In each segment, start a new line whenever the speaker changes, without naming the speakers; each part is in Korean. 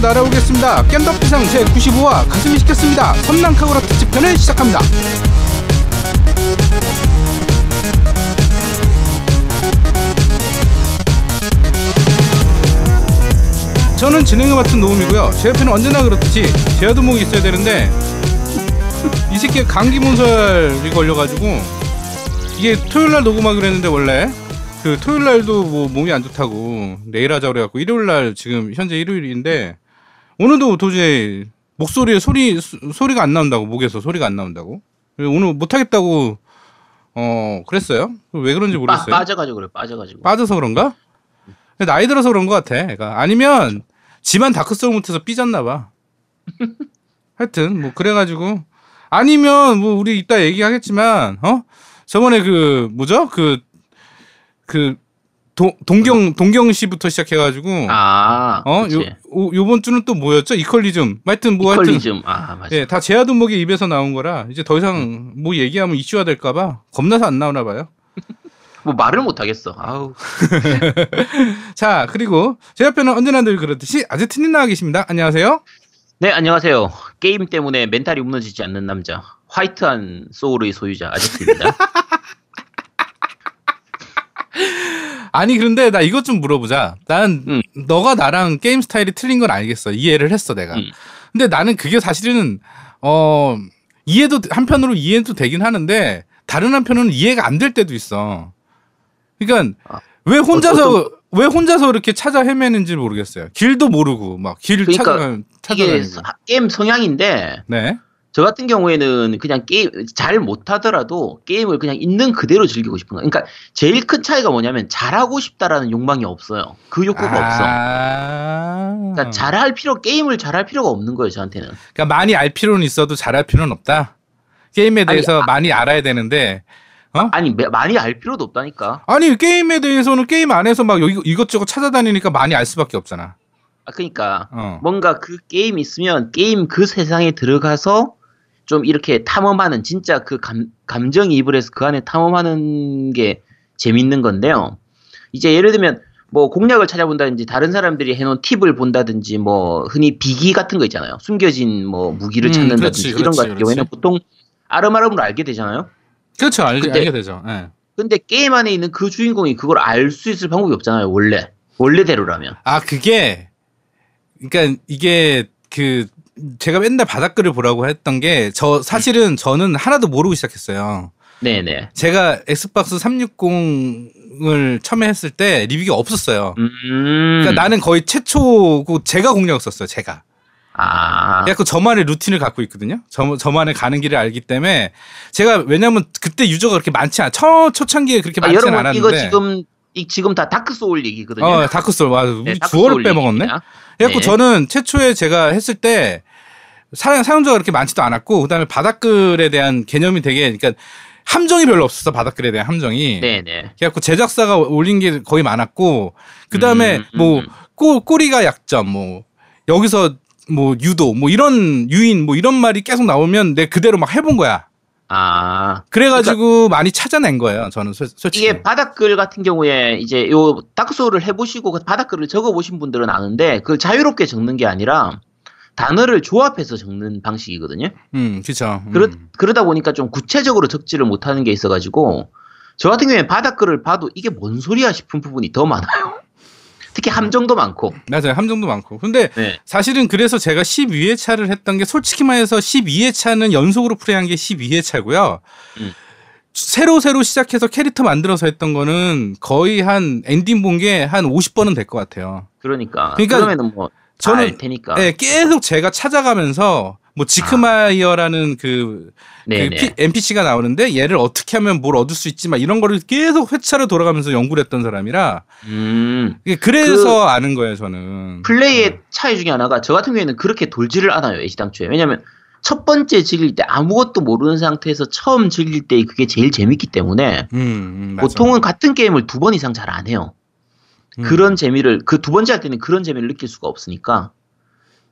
함께 날아오겠습니다. 겜덕비상 제95화 가슴이 시켰습니다. 섬랑카구라 특집편을 시작합니다. 저는 진행을 맡은 노움이고요. 제 옆에는 언제나 그렇듯이 제아도목이 있어야 되는데 이 새끼가 감기 문설이 걸려가지고 이게 토요일 날 녹음하기로 했는데 원래 그 토요일 날도 뭐 몸이 안 좋다고 내일 하자 그래갖고 일요일 날 지금 현재 일요일인데 오늘도 도저히 목소리에 소리 소- 소리가 안 나온다고 목에서 소리가 안 나온다고? 오늘 못하겠다고 어 그랬어요? 왜 그런지
빠,
모르겠어요?
빠져가지고 그래 빠져가지고.
빠져서 그런가? 나이 들어서 그런 것 같아. 애가 아니면 집안 다크소울 못해서 삐졌나 봐. 하여튼 뭐 그래가지고. 아니면 뭐 우리 이따 얘기하겠지만 어? 저번에 그 뭐죠? 그그 동경 동경 씨부터 시작해가지고.
아
어
그치.
요 요- 요번 주는 또 뭐였죠? equalism. 하여튼 뭐 하여튼
equalism. 아 맞아.
예, 다 제아도목의 입에서 나온 거라 이제 더 이상 뭐 얘기하면 이슈화 될까봐 겁나서 안 나오나 봐요.
뭐 말을 못 하겠어. 아우.
자 그리고 제 옆에는 언제나 늘 그렇듯이 아제트님 나와 계십니다. 안녕하세요.
네 안녕하세요. 게임 때문에 멘탈이 무너지지 않는 남자. 화이트한 소울의 소유자 아제트입니다
아니 그런데 나 이것 좀 물어보자. 난
음.
너가 나랑 게임 스타일이 틀린 건 알겠어. 이해를 했어 내가.
음.
근데 나는 그게 사실은 어 이해도 한편으로 이해도 되긴 하는데 다른 한편으로는 이해가 안 될 때도 있어. 그러니까
아.
왜 혼자서 왜 혼자서 이렇게 찾아 헤매는지 모르겠어요. 길도 모르고 막 길을
그러니까
찾아
이게
찾아다니고.
서- 게임 성향인데
네.
저 같은 경우에는 그냥 게임 잘 못하더라도 게임을 그냥 있는 그대로 즐기고 싶은 거야 그러니까 제일 큰 차이가 뭐냐면 잘하고 싶다라는 욕망이 없어요 그 욕구가 없어
아.
그러니까 잘할 필요 게임을 잘할 필요가 없는 거예요 저한테는
그러니까 많이 알 필요는 있어도 잘할 필요는 없다. 게임에
아니,
대해서 많이 알아야 되는데
아니 매- 많이 알 필요도 없다니까
아니 게임에 대해서는 게임 안에서 막 여기 이것저것 찾아다니니까 많이 알 수밖에 없잖아.
아, 그러니까
어.
뭔가 그 게임 있으면 게임 그 세상에 들어가서 좀 이렇게 탐험하는 진짜 그 감, 감정이입을 해서 그 안에 탐험하는 게 재밌는 건데요. 이제 예를 들면 뭐 공략을 찾아본다든지 다른 사람들이 해놓은 팁을 본다든지 뭐 흔히 비기 같은 거 있잖아요. 숨겨진 뭐 무기를
음,
찾는다든지
그렇지,
이런 것 같은 경우에는. 보통 아름아름으로 알게 되잖아요.
그렇죠. 알,
근데-
알게 되죠. 예.
근데 게임 안에 있는 그 주인공이 그걸 알 수 있을 방법이 없잖아요. 원래 원래대로라면.
아 그게 그러니까 이게 그 제가 맨날 바닥글을 보라고 했던 게 저 사실은 저는 하나도 모르고 시작했어요.
네네.
제가 엑스박스 360을 처음에 했을 때 리뷰가 없었어요.
음.
그러니까 나는 거의 최초고 제가 공략을 썼어요. 제가.
아.
그래갖고 저만의 루틴을 갖고 있거든요. 저, 저만의 가는 길을 알기 때문에 제가 왜냐면 그때 유저가 그렇게 많지 않아. 초, 초창기에 그렇게
아, 여러분
않았는데.
이거 지금 이 지금 다 다크 소울 얘기거든요.
어, 다크소울. 와, 우리
네,
주어를 빼먹었네.
얘기입니다.
그래갖고
네.
저는 최초에 제가 했을 때 사용, 사용자가 그렇게 많지도 않았고, 그 다음에 바닥글에 대한 개념이 되게, 그러니까 함정이 별로 없었어, 바닥글에 대한 함정이.
네네.
그래갖고 제작사가 올린 게 거의 많았고, 그 다음에
음, 음,
뭐,
음.
꼬, 꼬리가 약점, 뭐, 여기서 뭐, 유도, 뭐, 이런, 유인, 뭐, 이런 말이 계속 나오면 내 그대로 막 해본 거야.
아
그래가지고 많이 찾아낸 거예요, 저는 솔- 솔직히.
이게 바닥글 같은 경우에 이제 요 다크 소울을 해보시고 그 바닥글을 적어보신 분들은 아는데 그걸 자유롭게 적는 게 아니라 단어를 조합해서 적는 방식이거든요.
음, 그쵸. 음.
그러, 그러다 보니까 좀 구체적으로 적지를 못하는 게 있어가지고 저 같은 경우에 바닥글을 봐도 이게 뭔 소리야 싶은 부분이 더 많아요. 특히 함정도 많고.
맞아요. 함정도 많고. 근데
네.
사실은 그래서 제가 12회차를 했던 게 솔직히 말해서 12회차는 연속으로 플레이한 게 12회차고요.
음.
새로 새로 시작해서 캐릭터 만들어서 했던 거는 거의 한 엔딩 본 게 한 50번은 될 것 같아요.
그러니까.
그러니까
그러면은 뭐
저는-
알 테니까.
네, 계속 제가 찾아가면서 뭐 지크마이어라는 그, 그
네네.
피- NPC가 나오는데 얘를 어떻게 하면 뭘 얻을 수 있지 막 이런 거를 계속 회차로 돌아가면서 연구를 했던 사람이라
음.
이게 그래서 아는 거예요, 저는.
플레이의
네.
차이 중에 하나가 저 같은 경우에는 그렇게 돌지를 않아요 애시당초에 왜냐면 첫 번째 즐길 때 아무것도 모르는 상태에서 처음 즐길 때 그게 제일 재밌기 때문에
음, 음.
보통은 같은 게임을 두 번 이상 잘 안 해요
음.
그런 재미를 그 두 번째 할 때는 그런 재미를 느낄 수가 없으니까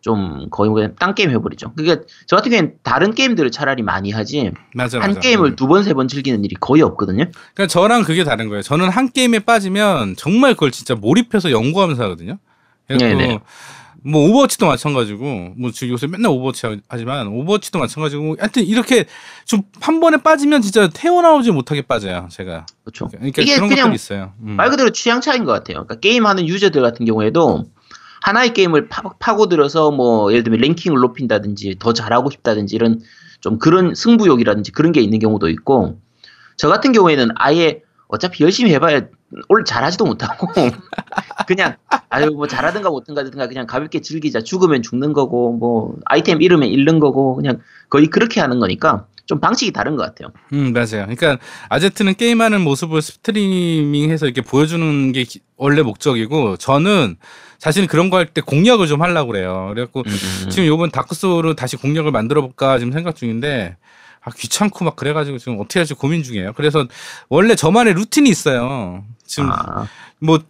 좀 거의 그냥 딴 게임 해버리죠 그러니까 저 같은 경우에는 다른 게임들을 차라리 많이 하지
맞아,
한
맞아.
게임을
음.
두번 세 번 즐기는 일이 거의 없거든요
그러니까 저랑 그게 다른 거예요. 저는 한 게임에 빠지면 정말 그걸 진짜 몰입해서 연구하면서 하거든요.
네네.
뭐 오버워치도 마찬가지고 뭐 지금 요새 맨날 오버워치 하지만 오버워치도 마찬가지고 하여튼 이렇게 좀 한 번에 빠지면 진짜 헤어나오지 못하게 빠져요 제가
그렇죠.
그러니까
이게
그런 것들이 있어요 음.
말 그대로 취향 차이인 것 같아요. 그러니까 게임하는 유저들 같은 경우에도 하나의 게임을 파, 파고들어서 뭐 예를 들면 랭킹을 높인다든지 더 잘하고 싶다든지 이런 좀 그런 승부욕이라든지 그런 게 있는 경우도 있고 저 같은 경우에는 아예 어차피 열심히 해봐야 오늘 잘하지도 못하고 그냥 아유 뭐 잘하든가 못하든가 그냥 가볍게 즐기자 죽으면 죽는 거고 뭐 아이템 잃으면 잃는 거고 그냥 거의 그렇게 하는 거니까 좀 방식이 다른 것 같아요.
음, 맞아요. 그러니까 아제트는 게임하는 모습을 스트리밍해서 이렇게 보여주는 게 기- 원래 목적이고 저는 사실 그런 거 할 때 공략을 좀 하려고 그래요. 그래갖고
음.
지금 요번 다크 소울을 다시 공략을 만들어 볼까 지금 생각 중인데 아 귀찮고 막 그래가지고 지금 어떻게 할지 고민 중이에요. 그래서 원래 저만의 루틴이 있어요. 지금
아,
뭐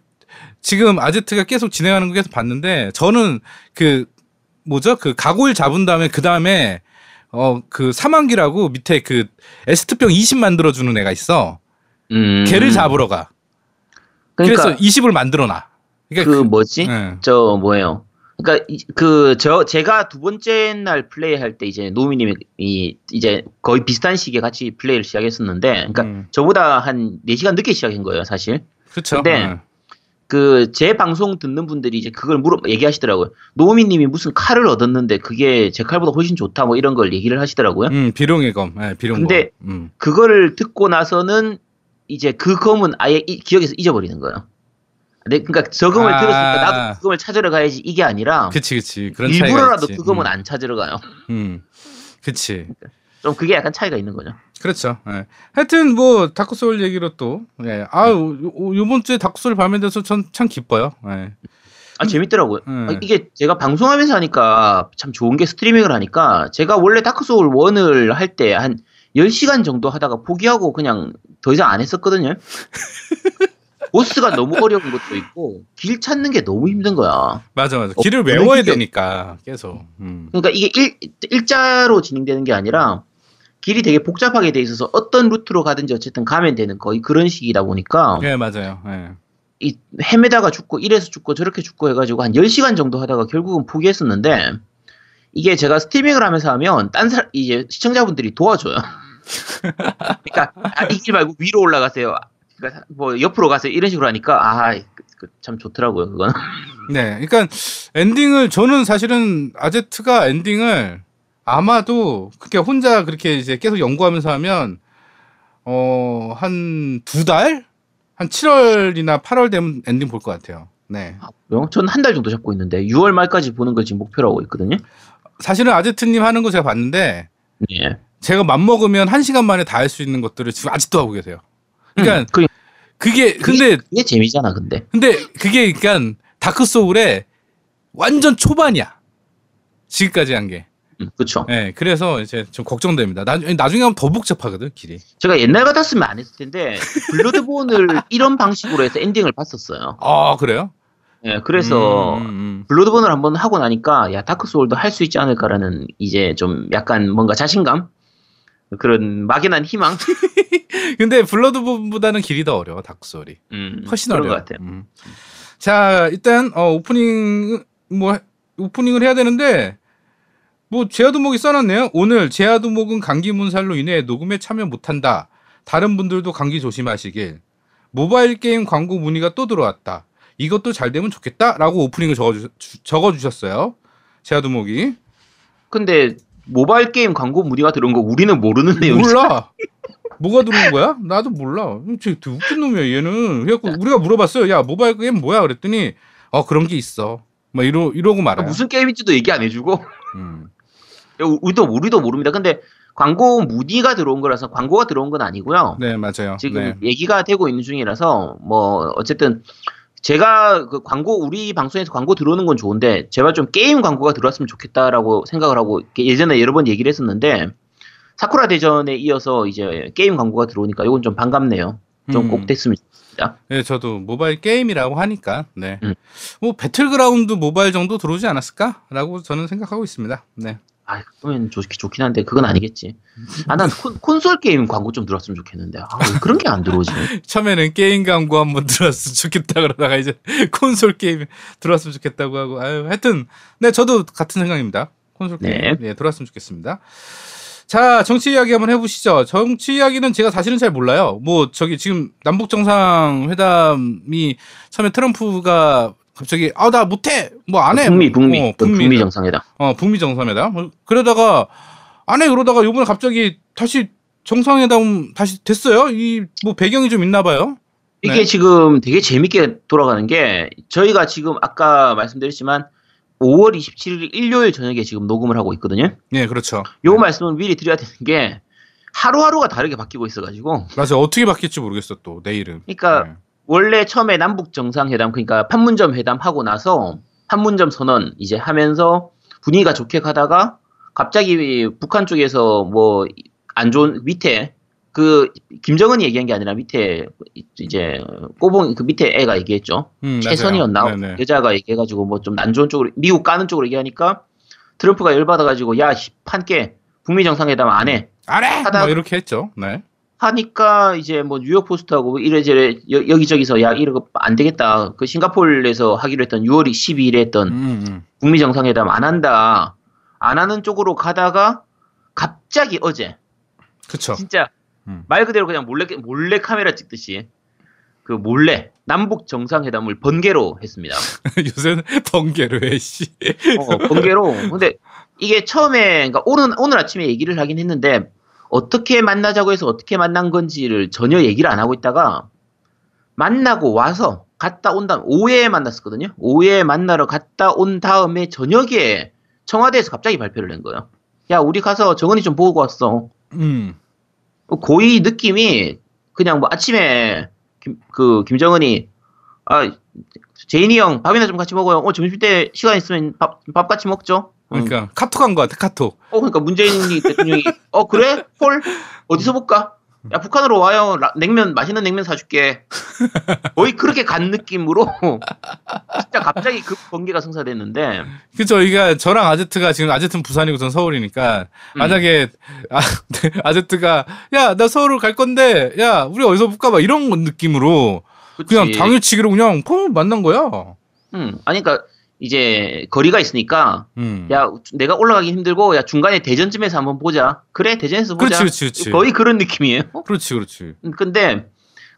지금 아제트가 계속 진행하는 거 계속 봤는데 저는 그 뭐죠 그 가골 잡은 다음에 그 다음에 어 그 사망기라고 밑에 그 에스트병 20 만들어 주는 애가 있어.
음.
걔를 잡으러 가.
그러니까
그래서 20을 만들어 놔.
그
그러니까
뭐지?
예.
저 뭐예요? 그러니까 그 저 제가 두 번째 날 플레이할 때 이제 노미님이 이 이제 거의 비슷한 시기에 같이 플레이를 시작했었는데, 그러니까
음.
저보다 한 4 시간 늦게 시작한 거예요, 사실.
그렇죠.
근데 그제 방송 듣는 분들이 이제 그걸 물어 얘기하시더라고요. 노미님이 무슨 칼을 얻었는데 그게 제 칼보다 훨씬 좋다 뭐 이런 걸 얘기를 하시더라고요.
음, 비룡의 검. 예, 비룡
근데
검. 음.
그거를 듣고 나서는 이제 그 검은 아예 이- 기억에서 잊어버리는 거예요. 네, 그러니까 저 검을
아.
들었으니까 나도 그 검을 찾으러 가야지 이게 아니라
그치 그치. 그런
일부러라도. 그 검은
음.
안 찾으러 가요.
음. 그치.
좀 그게 약간 차이가 있는 거죠.
그렇죠. 예. 하여튼 뭐 다크 소울 얘기로 또 예. 아, 요, 요번 주에 다크 소울 발매돼서 전 참 기뻐요. 예.
아 재밌더라고요.
음.
아, 이게 제가 방송하면서 하니까 참 좋은 게 스트리밍을 하니까 제가 원래 다크 소울 1을 할 때 한 10시간 정도 하다가 포기하고 그냥 더 이상 안 했었거든요. 보스가 너무 어려운 것도 있고 길 찾는 게 너무 힘든 거야.
맞아 맞아.
어,
길을 외워야
분위기가-
되니까 계속. 음.
그러니까 이게 일, 일자로 진행되는 게 아니라 길이 되게 복잡하게 돼 있어서 어떤 루트로 가든지 어쨌든 가면 되는 거의 그런 식이다 보니까
예, 맞아요. 예.
이 헤매다가 죽고 이래서 죽고 저렇게 죽고 해가지고 한 10시간 정도 하다가 결국은 포기했었는데 이게 제가 스트리밍을 하면서 하면 딴 사람 이제 시청자분들이 도와줘요. 그러니까 아, 이길 말고 위로 올라가세요. 그러니까 뭐 옆으로 가세요 이런 식으로 하니까 아 참 좋더라고요 그건.
네, 그러니까 엔딩을 저는 사실은 아제트가 엔딩을 아마도 그렇게 혼자 그렇게 이제 계속 연구하면서 하면 어 한 두 달, 한 7월이나 8월 되면 엔딩 볼 것 같아요. 네,
저는 한 달 정도 잡고 있는데 6월 말까지 보는 걸 지금 목표로 하고 있거든요.
사실은 아제트님 하는 거 제가 봤는데
예.
제가 맘 먹으면 한 시간 만에 다 할 수 있는 것들을 지금 아직도 하고 계세요. 그러니까
음, 그,
그게 근데
그게 재미잖아 근데.
근데 그게 그러니까 다크 소울의 완전 초반이야. 지금까지 한 게.
음, 그쵸.
네, 그래서 이제 좀 걱정됩니다. 나, 나중에 하면 더 복잡하거든, 길이.
제가 옛날 같았으면 안 했을 텐데 블러드본을 이런 방식으로 해서 엔딩을 봤었어요.
아, 그래요?
예, 그래서
음, 음, 음.
블러드본을 한번 하고 나니까 야 다크 소울도 할 수 있지 않을까라는 이제 좀 약간 뭔가 자신감 그런 막연한 희망
근데 블러드본보다는 길이 더 어려워, 소울이.
음,
훨씬 어려워.
것 같아요.
음. 자, 일단 어, 오프닝 뭐 오프닝을 해야 되는데 뭐 제아도목이 써놨네요. 오늘 제아도목은 감기 몸살로 인해 녹음에 참여 못한다. 다른 분들도 감기 조심하시길. 모바일 게임 광고 문의가 또 들어왔다. 이것도 잘 되면 좋겠다라고 오프닝을 적어주, 적어주셨어요. 제아도목이
근데 모바일 게임 광고 문의가 들어온 거 우리는 모르는 내용이죠.
몰라. 뭐가 들어온 거야? 나도 몰라. 쟤 웃긴 놈이야 얘는. 그래갖고 우리가 물어봤어요. 야 모바일 게임 뭐야? 그랬더니 어 그런 게 있어. 막 이러 이러고 말아요.
무슨 게임인지도 얘기 안 해주고
음.
우리도 우리도 모릅니다. 근데 광고 문의가 들어온 거라서 광고가 들어온 건 아니고요.
네 맞아요.
지금
네.
얘기가 되고 있는 중이라서 뭐 어쨌든 제가 그 광고 우리 방송에서 광고 들어오는 건 좋은데 제발 좀 게임 광고가 들어왔으면 좋겠다라고 생각을 하고 예전에 여러 번 얘기를 했었는데 사쿠라 대전에 이어서 이제 게임 광고가 들어오니까 이건 좀 반갑네요. 좀
음.
꼭 됐으면 좋겠습니다.
네 저도 모바일 게임이라고 하니까 네.
음.
뭐 배틀그라운드 모바일 정도 들어오지 않았을까라고 저는 생각하고 있습니다. 네.
아, 그러면 좋, 좋긴 한데 그건 아니겠지. 아, 난 콘, 솔 게임 광고 좀 들었으면 좋겠는데. 아, 그런 게 안 들어오지?
처음에는 게임 광고 한번 들었으면 좋겠다 그러다가 이제 콘솔 게임 들어왔으면 좋겠다고 하고 아유, 하여튼 네, 저도 같은 생각입니다. 콘솔 게임
네.
네, 들어왔으면 좋겠습니다. 자, 정치 이야기 한번 해보시죠. 정치 이야기는 제가 사실은 잘 몰라요. 뭐, 저기 지금 남북 정상회담이 처음에 트럼프가 갑자기, 아, 나 못해! 뭐, 안 해!
북미, 북미.
어,
그 북미 정상회담.
어, 북미 정상회담. 뭐 그러다가, 안 해! 그러다가 요번에 갑자기 다시 정상회담 다시 됐어요? 이, 뭐, 배경이 좀 있나 봐요.
이게
네.
지금 되게 재밌게 돌아가는 게 저희가 지금 아까 말씀드렸지만 5월 27일 일요일 저녁에 지금 녹음을 하고 있거든요.
예, 그렇죠.
요 말씀을 미리 드려야 되는 게 하루하루가 다르게 바뀌고 있어가지고
맞아. 어떻게 바뀔지 모르겠어, 또, 내일은.
그러니까
네.
원래 처음에 남북 정상회담 그러니까 판문점 회담 하고 나서 판문점 선언 이제 하면서 분위기가 좋게 가다가 갑자기 북한 쪽에서 뭐 안 좋은 밑에 그 김정은이 얘기한 게 아니라 밑에 이제 꼬봉 그 밑에 애가 얘기했죠.
음.
최선이었나
네네.
여자가 얘기해가지고 뭐 좀 안 좋은 쪽으로 미국 까는 쪽으로 얘기하니까 트럼프가 열받아가지고 야 씨, 판깨 북미 정상회담 안 해.
안 해!
하다-
뭐 이렇게 했죠. 네.
하니까 이제 뭐 뉴욕 포스트하고 뭐 이래저래 여, 여기저기서 야 이러고 안 되겠다. 그 싱가포르에서 하기로 했던 6월 12일에 했던
음, 음.
북미 정상회담 안 한다. 안 하는 쪽으로 가다가 갑자기 어제
그쵸.
진짜
음.
말 그대로 그냥 몰래 몰래 카메라 찍듯이 그 몰래 남북 정상회담을 번개로 했습니다.
요새는 번개로 해, 씨.
어, 번개로. 근데 이게 처음에 그러니까 오늘 오늘 아침에 얘기를 하긴 했는데 어떻게 만나자고 해서 어떻게 만난 건지를 전혀 얘기를 안 하고 있다가 만나고 와서 갔다 온 다음 오후에 만났었거든요. 오후에 만나러 갔다 온 다음에 저녁에 청와대에서 갑자기 발표를 낸 거예요. 야, 우리 가서 정은이 좀 보고 왔어.
음.
거의 느낌이 그냥 뭐 아침에 김, 그 김정은이 아 재인이 형 밥이나 좀 같이 먹어요. 어 점심 때 시간 있으면 밥, 밥 같이 먹죠. 음.
그러니까 카톡 한 거 같아, 카톡.
어 그러니까 문재인 대통령이 어 그래 폴 어디서 볼까? 야 북한으로 와요. 라- 냉면 맛있는 냉면 사줄게. 거의 그렇게 간 느낌으로 진짜 갑자기 그 번개가 성사됐는데
그죠. 이게 저랑 아제트가 지금 아제트는 부산이고 전 서울이니까
음.
만약에 아, 네, 아제트가 야 나 서울을 갈 건데 야 우리 어디서 볼까 봐 이런 느낌으로
그치.
그냥 당일치기로 그냥 폼 만난 거야.
음 아니 그러니까 이제 거리가 있으니까
음.
야 내가 올라가기 힘들고 야 중간에 대전쯤에서 한번 보자. 그래 대전에서 보자.
그렇지, 그렇지, 그렇지.
거의 그런 느낌이에요.
그렇지, 그렇지.
음, 근데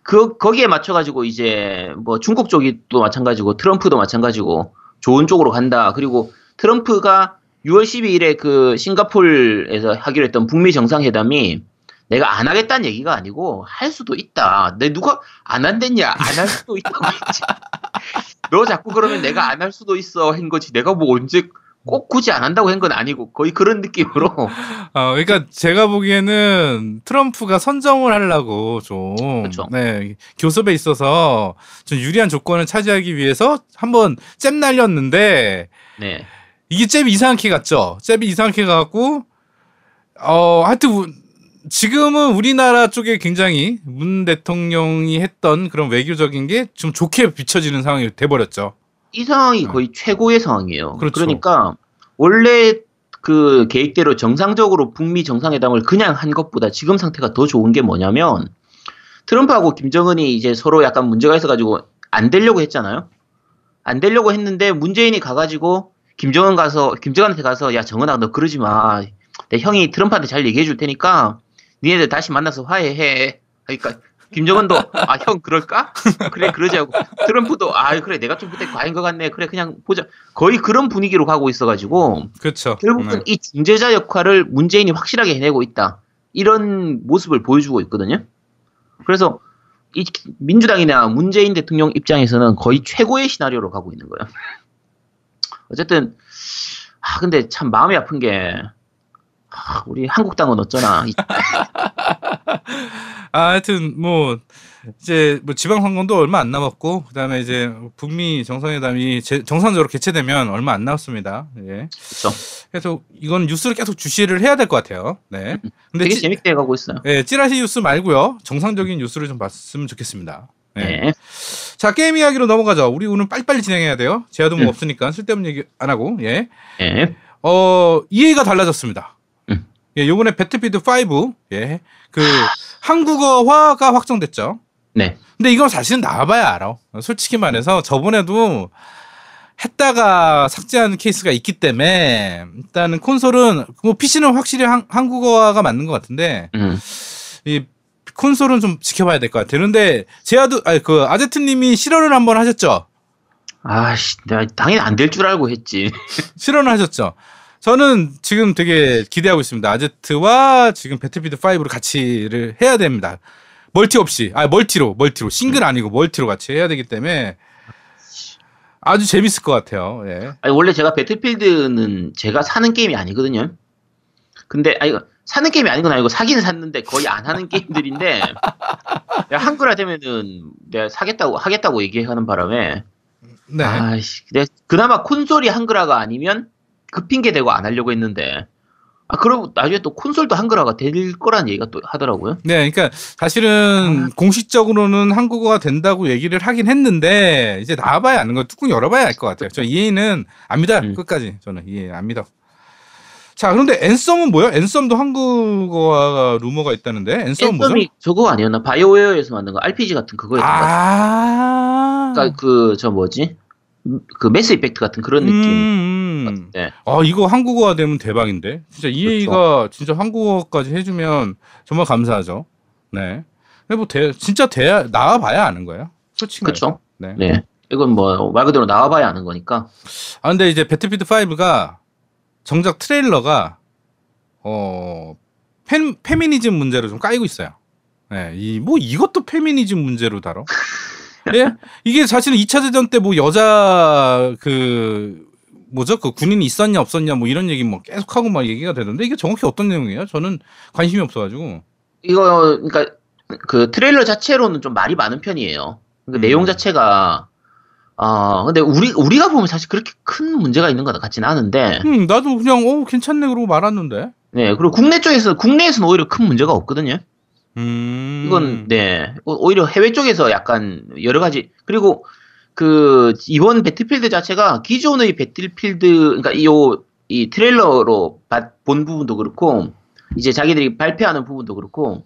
그 거기에 맞춰 가지고 이제 뭐 중국 쪽이 또 마찬가지고 트럼프도 마찬가지고 좋은 쪽으로 간다. 그리고 트럼프가 6월 12일에 그 싱가폴에서 하기로 했던 북미 정상회담이 내가 안 하겠다는 얘기가 아니고 할 수도 있다. 내 누가 안 한댔냐? 안 할 수도 있다고 했지. 너 자꾸 그러면 내가 안 할 수도 있어 한 거지. 내가 뭐 언제 꼭 굳이 안 한다고 한 건 아니고 거의 그런 느낌으로
어, 그러니까 제가 보기에는 트럼프가 선정을 하려고 좀,
그쵸.
네, 교섭에 있어서 좀 유리한 조건을 차지하기 위해서 한번 잽 날렸는데
네.
이게 잽이 이상하게 갔죠. 잽이 이상하게 가갖고 어 하여튼 우- 지금은 우리나라 쪽에 굉장히 문 대통령이 했던 그런 외교적인 게 좀 좋게 비춰지는 상황이 돼버렸죠.
이 상황이
네.
거의 최고의 상황이에요.
그렇죠.
그러니까 원래 그 계획대로 정상적으로 북미 정상회담을 그냥 한 것보다 지금 상태가 더 좋은 게 뭐냐면 트럼프하고 김정은이 이제 서로 약간 문제가 있어가지고 안 되려고 했잖아요. 안 되려고 했는데 문재인이 가가지고 김정은 가서 김정은한테 가서 야 정은아 너 그러지 마. 내 형이 트럼프한테 잘 얘기해 줄 테니까 니네들 다시 만나서 화해해. 그러니까 김정은도 아 형 그럴까? 그래 그러자고 트럼프도 아 그래 내가 좀 그때 과인 것 같네 그래 그냥 보자 거의 그런 분위기로 가고 있어가지고
그렇죠.
결국은
네.
이 중재자 역할을 문재인이 확실하게 해내고 있다 이런 모습을 보여주고 있거든요 그래서 이 민주당이나 문재인 대통령 입장에서는 거의 최고의 시나리오로 가고 있는 거예요 어쨌든 아 근데 참 마음이 아픈 게 아, 우리 한국 당은 어쩌나 이-
아, 하여튼 뭐 이제 뭐 지방 선거도 얼마 안 남았고 그다음에 이제 북미 정상회담이 제- 정상적으로 개최되면 얼마 안 남았습니다. 예.
그쵸.
그래서 이건 뉴스를 계속 주시를 해야 될 것 같아요. 네. 근데
되게
찌,
재밌게 가고 있어요
예, 찌라시 뉴스 말고요. 정상적인 뉴스를 좀 봤으면 좋겠습니다. 네.
네.
자, 게임 이야기로 넘어가죠. 우리 오늘 빨리빨리 진행해야 돼요. 제아도 뭐
음.
없으니까 쓸데없는 얘기 안 하고. 예.
네.
어, 이해가 달라졌습니다.
음.
예, 요번에 배틀필드 5, 예, 그, 한국어화가 확정됐죠.
네.
근데 이건 사실은 나와봐야 알아. 솔직히 말해서 저번에도 했다가 삭제하는 케이스가 있기 때문에 일단은 콘솔은 뭐 PC는 확실히 한, 한국어가 맞는 것 같은데
음.
이 콘솔은 좀 지켜봐야 될 것 같아요. 근데 제아도 아니 그 아제트님이 실현을 한번 하셨죠.
아씨, 내가 당연히 안 될 줄 알고 했지.
실현을 하셨죠. 저는 지금 되게 기대하고 있습니다. 아제트와 지금 배틀필드 5를 같이를 해야 됩니다. 멀티 없이, 아 멀티로, 멀티로 싱글 아니고 멀티로 같이 해야 되기 때문에 아주 재밌을 것 같아요. 예.
아니, 원래 제가 배틀필드는 제가 사는 게임이 아니거든요. 근데, 아니, 사는 게임이 아닌 건 아니고 사기는 샀는데 거의 안 하는 게임들인데, 한글화 되면은 내가 사겠다고, 하겠다고 얘기하는 바람에,
네.
내가 그나마 콘솔이 한글화가 아니면 그 핑계 대고 안 하려고 했는데, 아, 그러고 나중에 또 콘솔도 한글화가 될 거란 얘기가 또 하더라고요.
네, 그러니까 사실은 공식적으로는 한국어가 된다고 얘기를 하긴 했는데 이제 나와봐야 아는 거 뚜껑 열어봐야 알 것 같아요. 저 이해는 안 믿어
음.
끝까지 저는 이해 안 믿어. 자, 그런데 앤썸은 뭐야? 앤썸도 한국어가 루머가 있다는데 앤썸은 뭐죠?
앤썸이 저거 아니었나? 바이오웨어에서 만든 거 RPG 같은 그거였던 것 같아.
아,
그러니까 그 저 뭐지? 그 매스 이펙트 같은 그런 느낌.
음, 음.
네.
아, 이거 한국어가 되면 대박인데. 진짜 EA가 진짜 한국어까지 해주면 정말 감사하죠. 네. 근데 뭐 대, 진짜 대, 나와봐야 아는 거예요. 솔직히
그쵸.
말해서. 네.
네. 이건 뭐 말 그대로 나와봐야 아는 거니까.
아 근데 이제 배틀필드 5가 정작 트레일러가 어 페, 페미니즘 문제로 좀 까이고 있어요. 네, 이 뭐 이것도 페미니즘 문제로 다뤄. 예? 이게 사실은 2차 대전 때 뭐 여자 그 뭐죠? 그 군인이 있었냐 없었냐 뭐 이런 얘기 뭐 계속 하고 막 얘기가 되던데 이게 정확히 어떤 내용이에요? 저는 관심이 없어 가지고.
이거 그러니까 그 트레일러 자체로는 좀 말이 많은 편이에요. 그
음.
내용 자체가 아 근데 우리 우리가 보면 사실 그렇게 큰 문제가 있는 것 같지는 않은데.
음, 나도 그냥 어 괜찮네 그러고 말았는데.
네. 그리고 국내 쪽에서 국내에서는 오히려 큰 문제가 없거든요.
음.
이건 네 오- 오히려 해외 쪽에서 약간 여러 가지 그리고 그 이번 배틀필드 자체가 기존의 배틀필드 그러니까 이요 이 트레일러로 바- 본 부분도 그렇고 이제 자기들이 발표하는 부분도 그렇고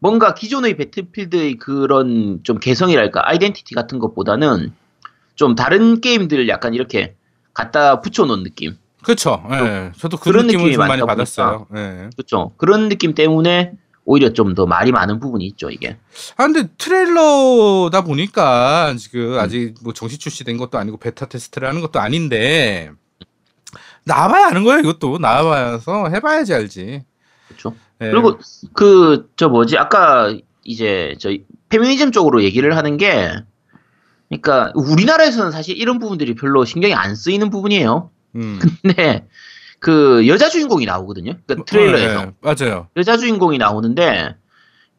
뭔가 기존의 배틀필드의 그런 좀 개성이랄까 아이덴티티 같은 것보다는 좀 다른 게임들 약간 이렇게 갖다 붙여놓은 느낌
그렇죠. 예. 저도 그
그런
느낌을 많이 받았어요. 예.
그렇죠 그런 느낌 때문에 오히려 좀 더 말이 많은 부분이 있죠 이게
아 근데 트레일러다 보니까 지금
음.
아직 뭐 정식 출시된 것도 아니고 베타 테스트를 하는 것도 아닌데 나와봐야 아는 거예요 이것도 나와봐서 해봐야지 알지.
그렇죠
예.
그리고 그 저 뭐지 아까 이제 저 페미니즘 쪽으로 얘기를 하는 게 그러니까 우리나라에서는 사실 이런 부분들이 별로 신경이 안 쓰이는 부분이에요.
음.
근데 그 여자 주인공이 나오거든요. 그 트레일러에서
예, 예. 맞아요.
여자 주인공이 나오는데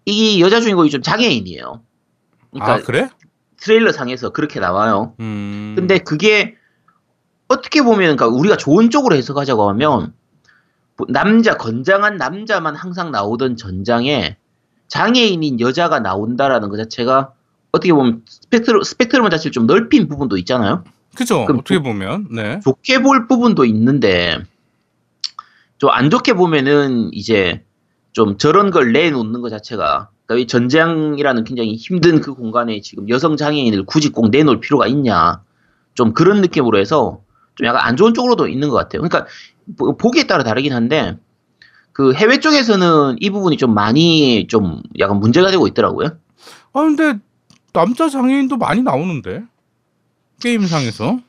이 여자 주인공이 좀 장애인이에요. 그러니까
아 그래?
트레일러 상에서 그렇게 나와요.
음.
근데 그게 어떻게 보면 그러니까 우리가 좋은 쪽으로 해석하자고 하면 뭐 남자 건장한 남자만 항상 나오던 전장에 장애인인 여자가 나온다라는 것 자체가 어떻게 보면 스펙트럼 스펙트럼 자체를 좀 넓힌 부분도 있잖아요.
그죠. 어떻게 보면 네.
좋게 볼 부분도 있는데 좀 안 좋게 보면은 이제 좀 저런 걸 내놓는 것 자체가 그러니까 이 전쟁이라는 굉장히 힘든 그 공간에 지금 여성 장애인을 굳이 꼭 내놓을 필요가 있냐 좀 그런 느낌으로 해서 좀 약간 안 좋은 쪽으로도 있는 것 같아요. 그러니까 보- 보기에 따라 다르긴 한데 그 해외 쪽에서는 이 부분이 좀 많이 좀 약간 문제가 되고 있더라고요.
아 근데 남자 장애인도 많이 나오는데 게임상에서.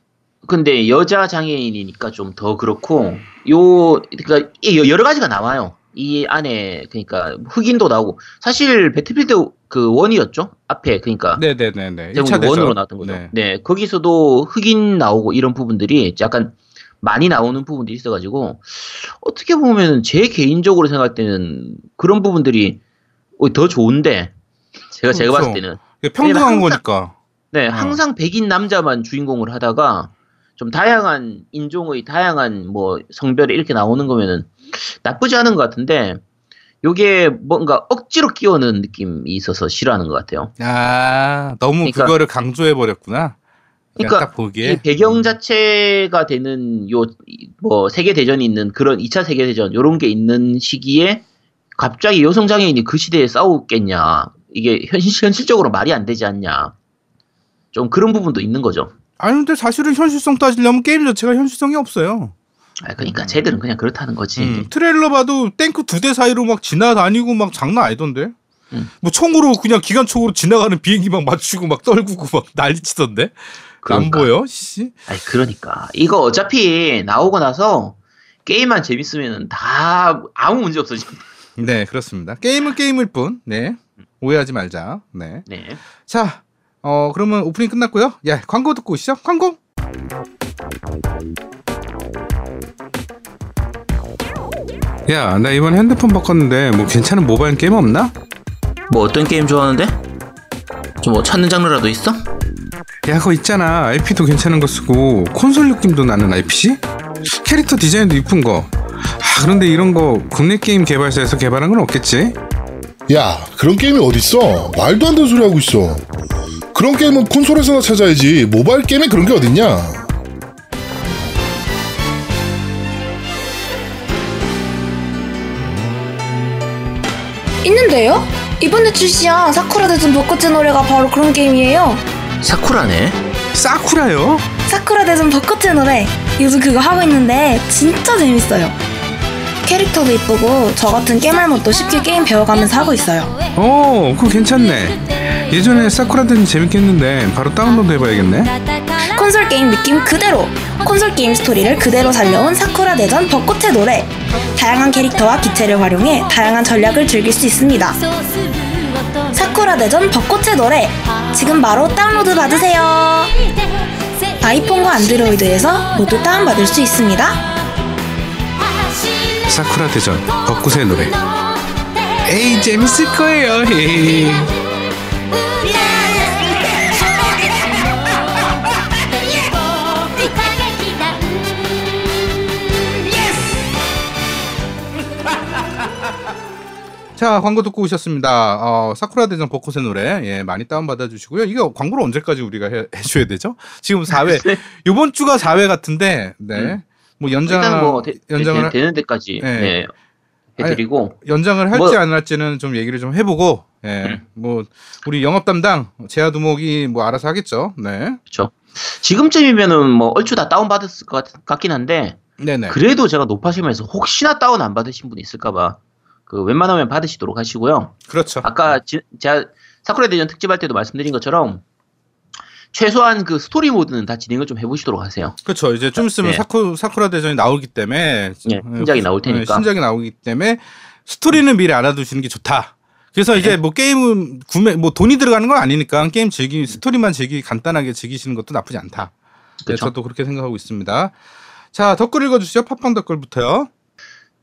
근데 여자 장애인이니까 좀 더 그렇고 요 그러니까 이 여러 가지가 나와요. 이 안에 그러니까 흑인도 나오고 사실 배틀필드 그 원이었죠 앞에 그러니까
네네네네.
제목이
1차 대전.
원으로 나왔던 거죠.
네.
네. 거기서도 흑인 나오고 이런 부분들이 약간 많이 나오는 부분들이 있어가지고 어떻게 보면 제 개인적으로 생각할 때는 그런 부분들이 더 좋은데 제가 제가
그렇죠.
봤을 때는
평등한
항상-
거니까.
네,
어.
항상 백인 남자만 주인공을 하다가 좀 다양한 인종의 다양한 뭐 성별이 이렇게 나오는 거면은 나쁘지 않은 것 같은데 요게 뭔가 억지로 끼워넣은 느낌이 있어서 싫어하는 것 같아요.
아 너무
그러니까-
그거를 강조해 버렸구나.
그러니까 이 배경 자체가 되는 요 뭐 세계 대전이 있는 그런 2차 세계 대전 요런 게 있는 시기에 갑자기 여성 장애인이 그 시대에 싸우겠냐 이게 현실 현실적으로 말이 안 되지 않냐 좀 그런 부분도 있는 거죠.
아니 근데 사실은 현실성 따지려면 게임 자체가 현실성이 없어요.
아, 그러니까 쟤들은 그냥 그렇다는 거지.
음, 트레일러 봐도 탱크 두 대 사이로 막 지나다니고 막 장난 아니던데.
음.
뭐 총으로 그냥 기관총으로 지나가는 비행기 막 맞추고 막 떨구고 막 난리치던데. 안
그러니까.
보여? 씨.
아니 그러니까 이거 어차피 나오고 나서 게임만 재밌으면 다 아무 문제 없어 지금.
네, 그렇습니다. 게임은 게임일 뿐. 네. 오해하지 말자. 네.
네.
자, 어, 그러면 오프닝 끝났고요. 야, 광고 듣고 오시죠. 광고. 야, 나 이번 핸드폰 바꿨는데 뭐 괜찮은 모바일 게임 없나?
뭐 어떤 게임 좋아하는데? 좀 뭐 찾는 장르라도 있어?
야, 그거 있잖아. IP도 괜찮은 거 쓰고 콘솔 느낌도 나는 RPG? 캐릭터 디자인도 이쁜 거. 아, 그런데 이런 거 국내 게임 개발사에서 개발한 건 없겠지?
야, 그런 게임이 어딨어? 말도 안 되는 소리 하고 있어. 그런 게임은 콘솔에서나 찾아야지. 모바일 게임에 그런 게 어딨냐?
있는데요? 이번에 출시한 사쿠라 대전 벚꽃의 노래가 바로 그런 게임이에요.
사쿠라네.
사쿠라요?
사쿠라 대전 벚꽃의 노래. 요즘 그거 하고 있는데 진짜 재밌어요. 캐릭터도 이쁘고 저 같은 겜알못도 쉽게 게임 배워가면서 하고 있어요.
어, 그거 괜찮네. 예전에 사쿠라 대전 재밌겠는데 바로 다운로드 해봐야겠네.
콘솔 게임 느낌 그대로. 콘솔 게임 스토리를 그대로 살려온 사쿠라 대전 벚꽃의 노래. 다양한 캐릭터와 기체를 활용해 다양한 전략을 즐길 수 있습니다. 사쿠라 대전 벚꽃의 노래. 지금 바로 다운로드 받으세요. 아이폰과 안드로이드에서 모두 다운받을 수 있습니다.
사쿠라 대전 벚꽃의 노래. 에이 재밌을 거예요. 자 광고 듣고 오셨습니다. 어, 사쿠라 대전 벚꽃의 노래 예, 많이 다운 받아 주시고요. 이거 광고를 언제까지 우리가 해, 해줘야 되죠? 지금 4회 이번 주가 4회 같은데 네.
음.
뭐 연장
뭐 되,
연장을
되, 는 데까지
네.
네. 해드리고
연장을 할지
뭐-
안 할지는 좀 얘기를 좀 해보고 예,
음.
뭐 우리 영업 담당 제아두목이 뭐 알아서 하겠죠. 네,
그렇죠. 지금쯤이면은 뭐 얼추 다 다운 받았을 것 같, 같긴 한데
네네.
그래도 제가 높아지면서 혹시나 다운 안 받으신 분 있을까봐 그 웬만하면 받으시도록 하시고요.
그렇죠.
아까 지- 제가 사쿠라 대전 특집할 때도 말씀드린 것처럼 최소한 그 스토리 모드는 다 진행을 좀 해보시도록 하세요.
그렇죠. 이제 좀 있으면
네.
사쿠 사쿠라 대전이 나오기 때문에
예, 신작이 나올
네,
테니까.
신작이 나오기 때문에 스토리는 미리 알아두시는 게 좋다. 그래서 이제
네.
뭐 게임은 구매 뭐 돈이 들어가는 건 아니니까 게임 즐기 스토리만 즐기 간단하게 즐기시는 것도 나쁘지 않다. 네,
그렇죠.
저도 그렇게 생각하고 있습니다. 자 댓글 읽어주시죠. 팟빵 댓글부터요.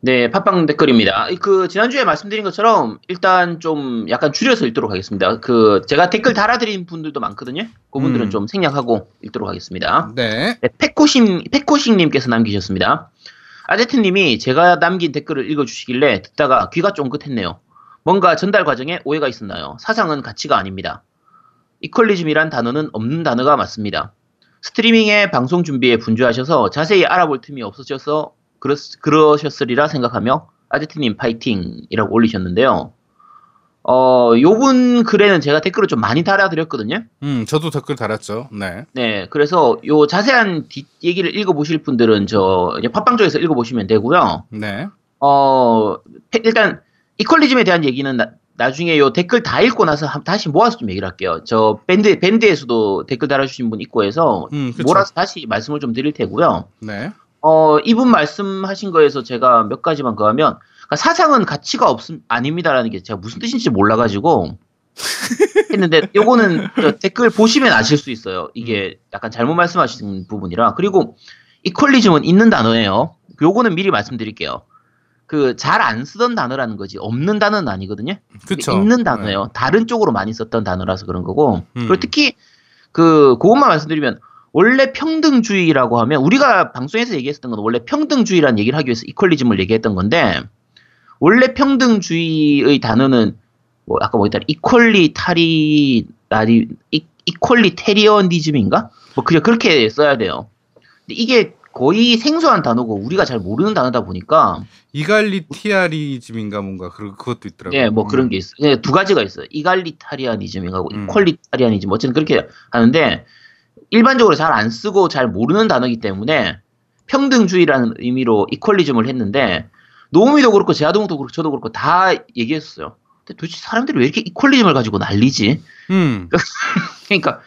네, 팟빵 댓글입니다. 그 지난주에 말씀드린 것처럼 일단 좀 약간 줄여서 읽도록 하겠습니다. 그 제가 댓글 달아드린 분들도 많거든요. 그분들은
음.
좀 생략하고 읽도록 하겠습니다.
네.
네, 페코싱 페코싱님께서 남기셨습니다. 아제트님이 제가 남긴 댓글을 읽어주시길래 듣다가 귀가 쫑긋했네요. 뭔가 전달 과정에 오해가 있었나요? 사상은 가치가 아닙니다. 이퀄리즘이란 단어는 없는 단어가 맞습니다. 스트리밍의 방송 준비에 분주하셔서 자세히 알아볼 틈이 없으셔서 그렇, 그러셨으리라 생각하며 아제트님 파이팅이라고 올리셨는데요. 어, 요분 글에는 제가 댓글을 좀 많이 달아드렸거든요.
음, 저도 댓글 달았죠. 네.
네, 그래서 요 자세한 뒷 얘기를 읽어보실 분들은 저 팟빵 쪽에서 읽어보시면 되고요.
네.
어, 페- 일단 이퀄리즘에 대한 얘기는 나, 나중에 요 댓글 다 읽고 나서 한- 다시 모아서 좀 얘기를 할게요. 저 밴드 밴드에서도 댓글 달아주신 분 있고 해서
음.
몰아서 다시 말씀을 좀 드릴 테고요.
네.
어, 이분 말씀하신 거에서 제가 몇 가지만 그 하면, 그러니까 사상은 가치가 없음, 아닙니다라는 게 제가 무슨 뜻인지 몰라가지고, 했는데, 요거는 저 댓글 보시면 아실 수 있어요. 이게 약간 잘못 말씀하신 부분이라. 그리고, 이퀄리즘은 있는 단어예요. 요거는 미리 말씀드릴게요. 그, 잘 안 쓰던 단어라는 거지, 없는 단어는 아니거든요.
그쵸.
있는 단어예요. 다른 쪽으로 많이 썼던 단어라서 그런 거고.
음.
그리고 특히 그 그것만 말씀드리면 원래 평등주의라고 하면 우리가 방송에서 얘기했었던 건 원래 평등주의라는 얘기를 하기 위해서 이퀄리즘을 얘기했던 건데 원래 평등주의의 단어는 뭐 아까 뭐 있다 이퀄리타리 나리 이- 이퀄리테리언니즘인가 뭐 그냥 그렇게 써야 돼요. 근데 이게 거의 생소한 단어고 우리가 잘 모르는 단어다 보니까
이갈리티아리즘인가 뭔가 그 그것도 있더라고요.
예, 뭐 그런 게 있어요. 예, 두 가지가 있어요. 이갈리타리아니즘인가
음.
이퀄리타리아니즘 어쨌든 그렇게 하는데 일반적으로 잘 안 쓰고 잘 모르는 단어이기 때문에 평등주의라는 의미로 이퀄리즘을 했는데 노우미도 그렇고 제아동도 그렇고 저도 그렇고 다 얘기했어요. 근데 도대체 사람들이 왜 이렇게 이퀄리즘을 가지고 난리지?
음.
그러니까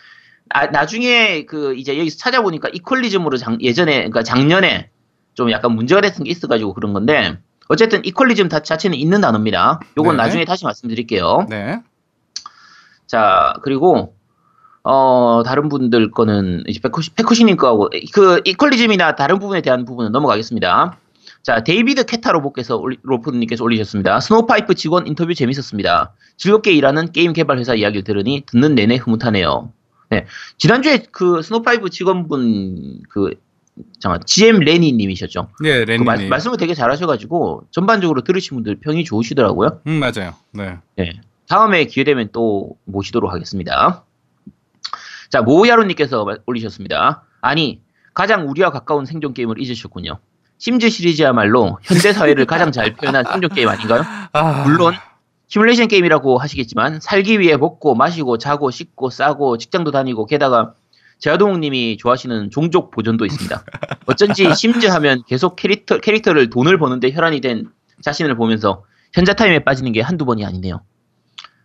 아, 나중에 그 이제 여기서 찾아보니까 equalism으로 작, 예전에 그러니까 작년에 좀 약간 문제가 됐던 게 있어가지고 그런 건데 어쨌든 equalism 다- 자체는 있는 단어입니다. 요건
네.
나중에 다시 말씀드릴게요.
네.
자 그리고 어 다른 분들 거는 이제 페코시 페코시님 거하고 그 equalism이나 다른 부분에 대한 부분은 넘어가겠습니다. 자 데이비드 캐타로보께서 올리- 로프님께서 올리셨습니다. 스노우파이프 직원 인터뷰 재밌었습니다. 즐겁게 일하는 게임 개발 회사 이야기를 들으니 듣는 내내 흐뭇하네요. 네 지난주에 그 스노우파이프 직원분 그 잠깐 GM 레니 님이셨죠.
네,
그
레니님.
말, 말씀을 되게 잘하셔 가지고 전반적으로 들으신 분들 평이 좋으시더라고요.
음, 맞아요. 네.
네. 다음에 기회 되면 또 모시도록 하겠습니다. 자, 모야로님께서 말- 올리셨습니다. 아니, 가장 우리와 가까운 생존 게임을 잊으셨군요. 심즈 시리즈야말로 현대 사회를 가장 잘 표현한 생존 게임 아닌가요?
아,
물론 시뮬레이션 게임이라고 하시겠지만 살기 위해 먹고 마시고 자고 씻고 싸고 직장도 다니고 게다가 제아동님이 좋아하시는 종족 보존도 있습니다. 어쩐지 심즈 하면 계속 캐릭터, 캐릭터를 돈을 버는데 혈안이 된 자신을 보면서 현자 타임에 빠지는 게 한두 번이 아니네요.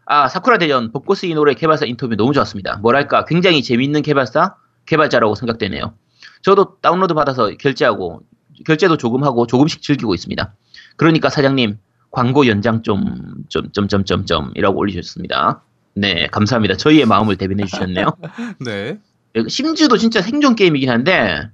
아, 사쿠라 대전 벚꽃의 노래 개발사 인터뷰 너무 좋았습니다. 뭐랄까 굉장히 재미있는 개발사, 개발자라고 생각되네요. 저도 다운로드 받아서 결제하고 결제도 조금 하고 조금씩 즐기고 있습니다. 그러니까 사장님 광고 연장 좀, 좀, 점, 점, 점, 점이라고 올리셨습니다. 네, 감사합니다. 저희의 마음을 대변해 주셨네요.
네.
심지어도 진짜 생존 게임이긴 한데,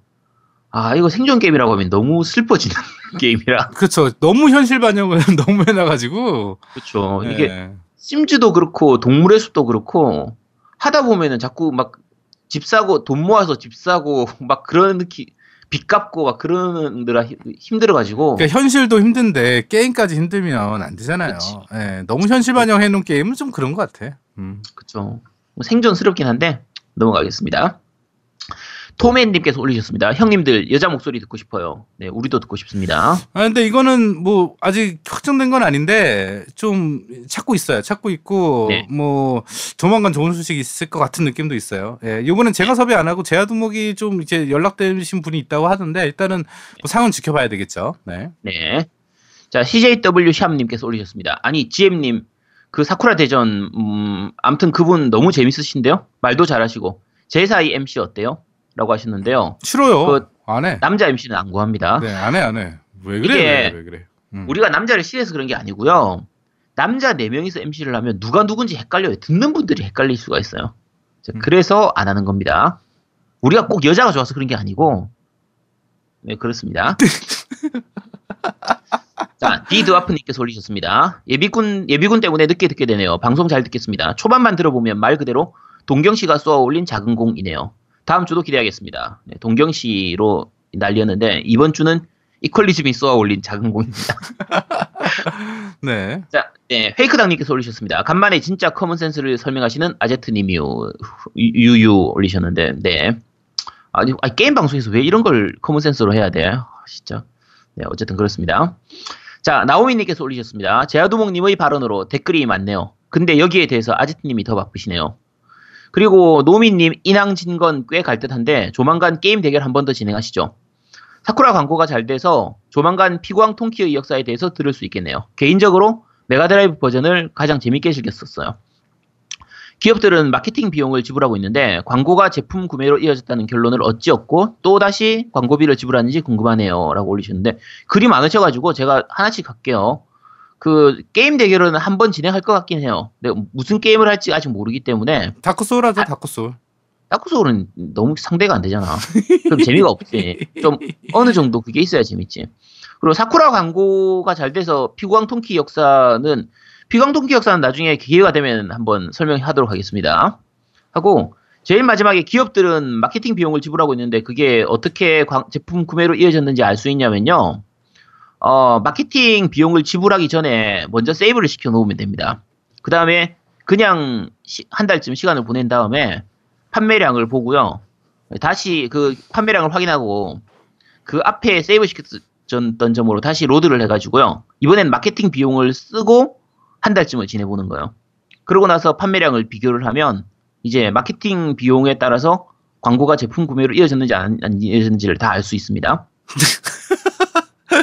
아, 이거 생존 게임이라고 하면 너무 슬퍼지는 게임이라.
그렇죠. 너무 현실 반영을 너무 해놔가지고
그렇죠. 이게
네.
심즈도 그렇고 동물의 숲도 그렇고 하다 보면은 자꾸 막 집 사고 돈 모아서 집 사고 막 그런 느낌 빚 갚고 막 그러느라 힘- 힘들어가지고
그러니까 현실도 힘든데 게임까지 힘들면 안 되잖아요. 예, 너무 현실 반영해놓은 게임은 좀 그런 것 같아. 음.
그쵸. 뭐 생존스럽긴 한데 넘어가겠습니다. 토맨님께서 올리셨습니다. 형님들 여자 목소리 듣고 싶어요. 네, 우리도 듣고 싶습니다.
아 근데 이거는 뭐 아직 확정된 건 아닌데 좀 찾고 있어요. 찾고 있고
네.
뭐 조만간 좋은 소식이 있을 것 같은 느낌도 있어요. 예, 이번엔 제가 섭외 안 하고 제아두목이 좀 이제 연락되신 분이 있다고 하던데 일단은 뭐 상황 지켜봐야 되겠죠. 네.
네. 자, CJW 샵님께서 올리셨습니다. 아니, GM님, 그 사쿠라 대전, 음, 암튼 그분 너무 재밌으신데요? 말도 잘하시고. 제4의 MC 어때요? 라고 하셨는데요.
싫어요.
그
안 해.
남자 MC는 안 구합니다.
네, 안 해, 안 해. 왜 그래?
이게
왜, 왜 그래? 음.
우리가 남자를 싫어해서 그런 게 아니고요. 남자 4명이서 MC를 하면 누가 누군지 헷갈려요. 듣는 분들이 헷갈릴 수가 있어요. 자,
음.
그래서 안 하는 겁니다. 우리가 꼭 여자가 좋아서 그런 게 아니고, 네, 그렇습니다. 자, 디드와프님께서 올리셨습니다. 예비군, 예비군 때문에 늦게 듣게 되네요. 방송 잘 듣겠습니다. 초반만 들어보면 말 그대로 동경 씨가 쏘아 올린 작은 공이네요. 다음 주도 기대하겠습니다. 네, 동경씨로 날렸는데, 이번 주는 equalism이 쏘아 올린 작은 공입니다.
네.
자, 네, 페이크 당님께서 올리셨습니다. 간만에 진짜 common sense를 설명하시는 아제트님이요. 유유 올리셨는데, 네. 아니, 아니, 게임 방송에서 왜 이런 걸 common sense로 해야 돼? 아, 진짜. 네, 어쨌든 그렇습니다. 자, 나오미님께서 올리셨습니다. 제아두목님의 발언으로 댓글이 많네요. 근데 여기에 대해서 아제트님이 더 바쁘시네요. 그리고 노미님 인왕 진 건 꽤 갈 듯한데 조만간 게임 대결 한 번 더 진행하시죠. 사쿠라 광고가 잘 돼서 조만간 피구왕 통키의 역사에 대해서 들을 수 있겠네요. 개인적으로 메가드라이브 버전을 가장 재밌게 즐겼었어요. 기업들은 마케팅 비용을 지불하고 있는데 광고가 제품 구매로 이어졌다는 결론을 어찌 얻고 또다시 광고비를 지불하는지 궁금하네요. 라고 올리셨는데 글이 많으셔가지고 제가 하나씩 할게요. 그 게임 대결은 한 번 진행할 것 같긴 해요. 근데 무슨 게임을 할지 아직 모르기 때문에
다크 소울 하죠, 다크 소울.
다크 소울은 너무 상대가 안 되잖아. 그럼 재미가 없지. 좀 어느 정도 그게 있어야 재밌지. 그리고 사쿠라 광고가 잘 돼서 피구왕 통키 역사는 피구왕 통키 역사는 나중에 기회가 되면 한번 설명하도록 하겠습니다. 하고 제일 마지막에 기업들은 마케팅 비용을 지불하고 있는데 그게 어떻게 광- 제품 구매로 이어졌는지 알 수 있냐면요. 어, 마케팅 비용을 지불하기 전에 먼저 save를 시켜 놓으면 됩니다. 그 다음에 그냥 시- 한 달쯤 시간을 보낸 다음에 판매량을 보고요. 다시 그 판매량을 확인하고 그 앞에 save 시켰던 점으로 다시 load를 해가지고요. 이번엔 마케팅 비용을 쓰고 한 달쯤을 지내보는 거예요. 그러고 나서 판매량을 비교를 하면 이제 마케팅 비용에 따라서 광고가 제품 구매로 이어졌는지 안, 안 이어졌는지를 다 알 수 있습니다.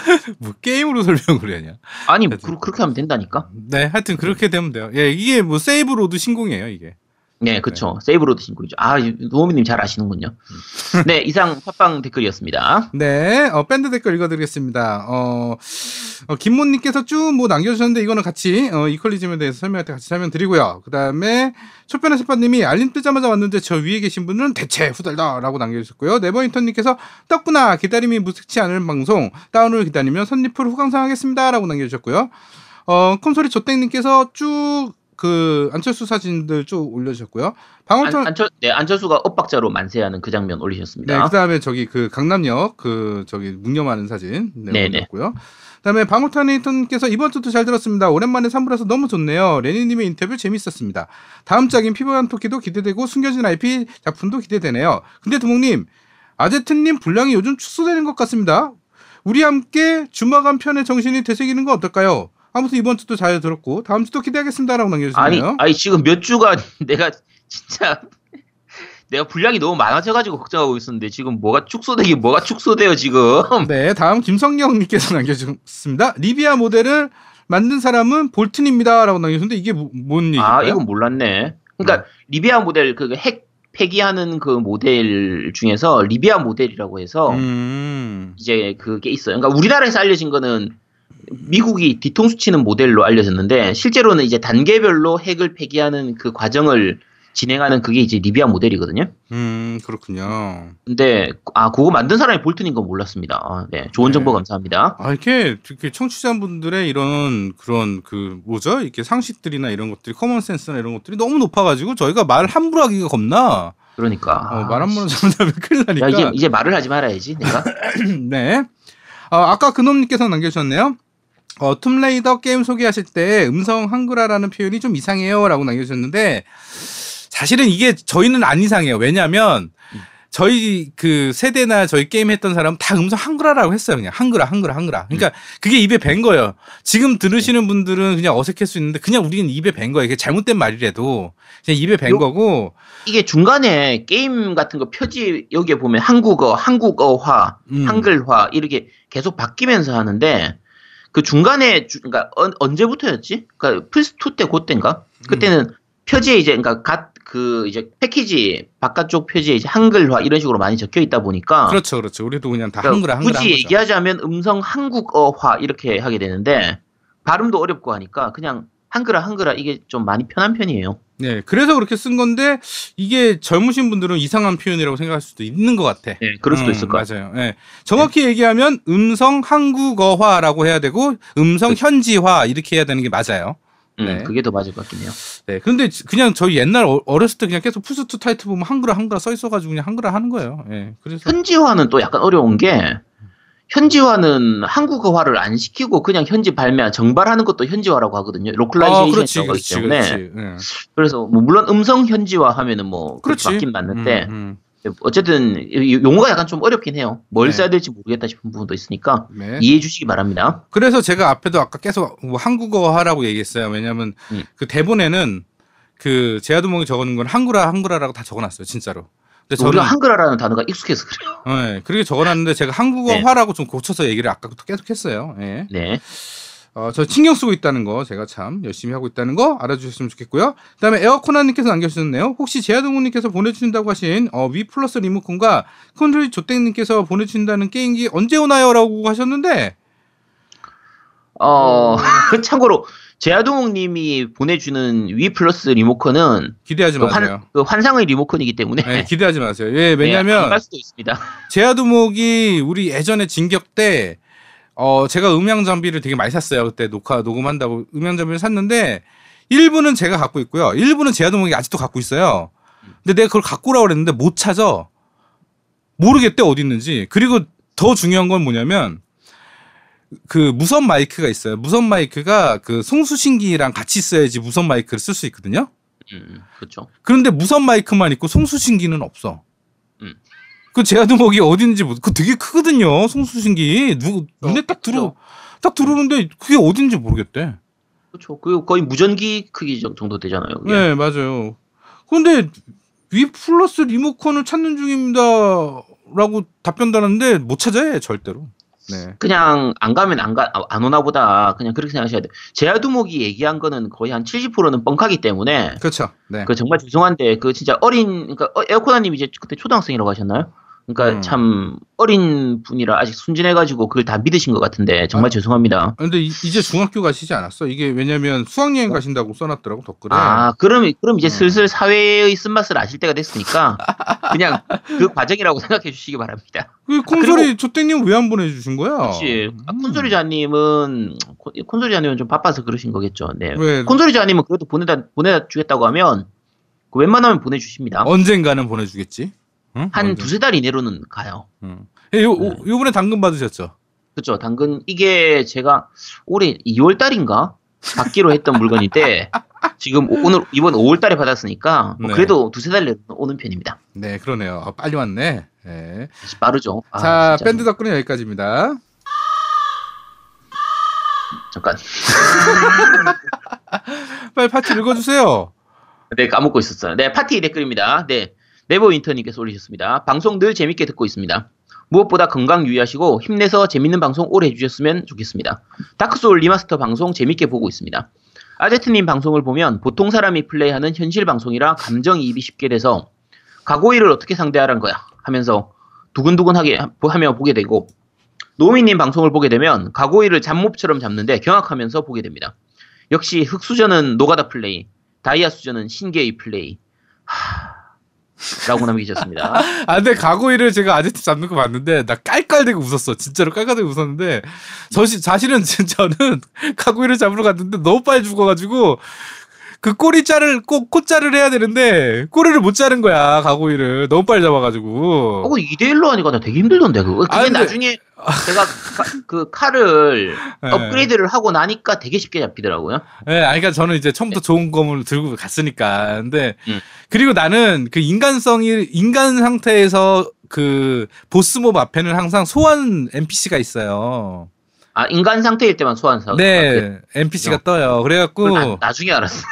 뭐 게임으로 설명을 하냐.
아니. 그, 그렇게 하면 된다니까.
네, 하여튼 그렇게 되면 돼요. 예, 이게 뭐 save load 신공이에요, 이게.
네, 그쵸. save load 신공이죠. 아, 노우미님 잘 아시는군요.
음.
네, 이상 팟빵 댓글이었습니다.
네, 어, 밴드 댓글 읽어드리겠습니다. 어, 어, 김모님께서 쭉 뭐 남겨주셨는데 이거는 같이 어, 이퀄리즘에 대해서 설명할 때 같이 설명드리고요. 그 다음에 첫편의 스파님이 알림 뜨자마자 왔는데 저 위에 계신 분은 대체 후달다라고 남겨주셨고요. 네버인턴님께서 떴구나 기다림이 무색치 않을 방송 다운을 기다리면 선리풀 후강상하겠습니다라고 남겨주셨고요. 어, 콘솔이 조땡님께서 쭉 그 안철수 사진들 쭉 올려주셨고요.
안,
방울턴
안철, 네, 안철수가 엇박자로 만세하는 그 장면
네,
올리셨습니다.
그다음에 저기 그 강남역 그 저기 묵념하는 사진 네. 올렸고요. 그다음에 방울타니턴께서 이번 주도 잘 들었습니다. 오랜만에 산불라서 너무 좋네요. 레니님의 인터뷰 재밌었습니다. 다음 작인 피부한 토끼도 기대되고 숨겨진 IP 작품도 기대되네요. 근데 두목님 아제트님 분량이 요즘 축소되는 것 같습니다. 우리 함께 주마감 편의 정신이 되새기는 건 어떨까요? 아무튼 이번 주도 잘 들었고 다음 주도 기대하겠습니다라고
아니,
남겨주시네요.
아니, 지금 몇 주간 내가 진짜 내가 분량이 너무 많아져가지고 걱정하고 있었는데 지금 뭐가 축소되기 뭐가 축소돼요 지금.
네, 다음 김성경님께서 남겨주셨습니다. 리비아 모델을 만든 사람은 볼튼입니다라고 남겨주셨는데 이게 뭐, 뭔 얘기일까요?
아, 이건 몰랐네. 그러니까 리비아 모델 그 핵 폐기하는 그 모델 중에서 리비아 모델이라고 해서
음,
이제 그게 있어요. 그러니까 우리나라에서 알려진 거는 미국이 뒤통수 치는 모델로 알려졌는데 실제로는 이제 단계별로 핵을 폐기하는 그 과정을 진행하는 그게 이제 리비아 모델이거든요.
음, 그렇군요.
근데 아 그거 만든 사람이 볼튼인 건 몰랐습니다. 아, 네, 좋은
네.
정보 감사합니다.
아, 이렇게, 이렇게 청취자분들의 이런 그런 그 뭐죠? 이렇게 상식들이나 이런 것들이 common sense나 이런 것들이 너무 높아가지고 저희가 말 함부로 하기가 겁나.
그러니까
어, 말 함부로 잘못하면 큰일
야
나니까.
이제 이제 말을 하지 말아야지 내가.
네. 어, 아까 그놈님께서 남겨주셨네요. 어, 툼레이더 게임 소개하실 때 음성 한글화라는 표현이 좀 이상해요. 라고 남겨주셨는데, 사실은 이게 저희는 안 이상해요. 왜냐면, 저희 그 세대나 저희 게임 했던 사람은 다 음성 한글화라고 했어요. 그냥 한글화, 한글화, 한글화. 그러니까 그게 입에 밴 거예요. 지금 들으시는 분들은 그냥 어색할 수 있는데, 그냥 우리는 입에 밴 거예요. 이게 잘못된 말이라도. 그냥 입에 밴
요-
거고,
이게 중간에 게임 같은 거 표지 여기에 보면 한국어, 한국어화,
음.
한글화 이렇게 계속 바뀌면서 하는데 그 중간에 주- 그러니까 언, 언제부터였지? 그러니까 플스 2때 그때인가? 그때는 표지에 이제 그러니까 갓 그 이제 패키지 바깥쪽 표지에 이제 한글화 이런 식으로 많이 적혀 있다 보니까
그렇죠, 그렇죠. 우리도 그냥 다
그러니까
한글화, 한글화.
굳이. 얘기하자면 음성 한국어화 이렇게 하게 되는데 발음도 어렵고 하니까 그냥 한글화 한글화 이게 좀 많이 편한 편이에요.
네, 그래서 그렇게 쓴 건데 이게 젊으신 분들은 이상한 표현이라고 생각할 수도 있는 것 같아.
네, 그럴 수도
음,
있을 것 같아요.
맞아요. 네. 정확히 얘기하면 음성 한국어화라고 해야 되고 음성 현지화 이렇게 해야 되는 게 맞아요.
음,
네.
그게 더 맞을 것 같긴 해요.
네. 근데 그냥 저희 옛날 어- 어렸을 때 그냥 계속 플스2 타이틀 보면 한글화 한글화 써 있어가지고 그냥 한글화 하는 거예요. 예. 그래서
현지화는 또 약간 어려운 게 현지화는 한국어화를 안 시키고 그냥 현지 발매 정발하는 것도 현지화라고 하거든요.
아,
localization이 들어가기
그렇지,
때문에
그렇지. 예.
그래서 뭐 물론 음성 현지화 하면은 뭐
그렇지.
맞긴 맞는데
음,
어쨌든 이- 용어가 약간 좀 어렵긴 해요. 뭘
네.
써야 될지 모르겠다 싶은 부분도 있으니까
음. 네.
이해해 주시기 바랍니다.
그래서 제가 앞에도 아까 계속 뭐 한국어 하라고 얘기했어요. 왜냐면
음.
그 대본에는 그 제아두목이 적어놓은 건 한글화 한글화라고 다 적어놨어요. 진짜로. 근데
우리가
저는
한글화라는 단어가 익숙해서 그래요.
네, 그렇게 적어놨는데 제가 한국어화라고 좀 고쳐서 얘기를 아까부터 계속 했어요. 예.
네.
어, 저 신경 쓰고 있다는 거 제가 참 열심히 하고 있다는 거 알아주셨으면 좋겠고요. 그다음에 에어코나님께서 남겨주셨네요. 혹시 제아동우님께서 보내주신다고 하신 어, 위 플러스 리모컨과 컨트롤 조땡님께서 보내주신다는 게임기 언제 오나요?라고 하셨는데
어 참고로 제아두목님이 보내주는 위 플러스 리모컨은
기대하지
그,
마세요.
환, 그 환상의 리모컨이기 때문에
네, 기대하지 마세요. 예,
네,
왜냐면
수도 있습니다.
제아두목이 우리 예전에 진격 때 어, 제가 음향 장비를 되게 많이 샀어요. 그때 녹화 녹음한다고 음향 장비를 샀는데 일부는 제가 갖고 있고요. 일부는 제아두목이 아직도 갖고 있어요. 근데 내가 그걸 갖고 오라고 그랬는데 못 찾아. 모르겠대 어디 있는지. 그리고 더 중요한 건 뭐냐면 그 무선 마이크가 있어요. 무선 마이크가 그 송수신기랑 같이 써야지 무선 마이크를 쓸 수 있거든요.
음, 그렇죠.
그런데 무선 마이크만 있고 송수신기는 없어.
음.
그 제아두목이 어딘지 모- 그 되게 크거든요. 송수신기 누 눈에 딱 들어. 딱 들어오는데 그게 어딘지 모르겠대.
그렇죠. 그 거의 무전기 크기 정- 정도 되잖아요. 그게.
네 맞아요. 그런데 위 플러스 리모컨을 찾는 중입니다라고 답변 달았는데 못 찾아요 절대로. 네.
그냥 안 가면 안 가, 안 오나 보다. 그냥 그렇게 생각하셔야 돼요. 제아두목이 얘기한 거는 거의 한 70%는 뻥카기 때문에
그렇죠. 네.
그 정말 죄송한데 그 진짜 어린 그러니까 어, 에어코나님 이제 그때 초등학생이라고 하셨나요? 그러니까
음.
참 어린 분이라 아직 순진해가지고 그걸 다 믿으신 것 같은데 정말
아.
죄송합니다.
근데 이, 제 중학교 가시지 않았어? 이게 왜냐면 수학여행 가신다고 써놨더라고 댓글에.
아 그럼 그럼 이제
음.
슬슬 사회의 쓴맛을 아실 때가 됐으니까 그냥 그 과정이라고 생각해 주시기 바랍니다.
그 콘솔이 조땡님 왜 안 보내주신 거야?
그렇지. 아,
음.
콘솔이자님은 콘- 콘솔이자님은 좀 바빠서 그러신 거겠죠. 네.
왜
콘솔이자님은 그래도 보내다 보내다 주겠다고 하면 그 웬만하면 보내주십니다.
언젠가는 보내주겠지? 응?
한 두세 달 이내로는 가요.
응. 예, 요,
네.
요- 요번에 당근 받으셨죠?
그렇죠. 당근 이게 제가 올해 2월 달인가 받기로 했던 물건인데 지금 오- 오늘 이번 5월 달에 받았으니까 뭐
네.
그래도 두세 달 내로 오는 편입니다.
네, 그러네요. 아, 빨리 왔네. 네.
빠르죠. 아,
자,
진짜.
밴드 덕분에 여기까지입니다.
잠깐.
빨리 파티 읽어주세요.
네, 까먹고 있었어요. 네, 파티 댓글입니다. 네, 네버 인터님께서 올리셨습니다. 방송 늘 재밌게 듣고 있습니다. 무엇보다 건강 유의하시고 힘내서 재밌는 방송 오래 해주셨으면 좋겠습니다. 다크소울 리마스터 방송 재밌게 보고 있습니다. 아제트님 방송을 보면 보통 사람이 플레이하는 현실 방송이라 감정이입이 쉽게 돼서 가고이를 어떻게 상대하란 거야 하면서 두근두근하게 하- 하며 보게 되고 노미님 방송을 보게 되면 가고이를 잡몹처럼 잡는데 경악하면서 보게 됩니다. 역시 흑수저는 노가다 플레이, 다이아 수저는 신계의 플레이. 하... 라고 남기셨습니다.
아, 근데 가고이를 제가 아제트 잡는 거 봤는데, 나 깔깔대고 웃었어. 진짜로 깔깔대고 웃었는데, 저시, 사실은 저는 가고이를 잡으러 갔는데 너무 빨리 죽어가지고, 그 꼬리 자를, 꼭, 콧자를 해야 되는데, 꼬리를 못 자른 거야, 가고이를. 너무 빨리 잡아가지고.
어, 2대1로 하니까 나 되게 힘들던데, 그거. 그게
아, 근데-
나중에 제가 카- 그 칼을
네.
업그레이드를 하고 나니까 되게 쉽게 잡히더라고요.
예, 네, 아니, 그러니까 저는 이제 처음부터 좋은 검을 들고 갔으니까. 근데,
음.
그리고 나는 그 인간성이, 인간 상태에서 그 보스몹 앞에는 항상 소환 NPC가 있어요.
아, 인간 상태일 때만 소환사.
네, NPC가 떠요. 그래갖고,
나, 나중에 알았어.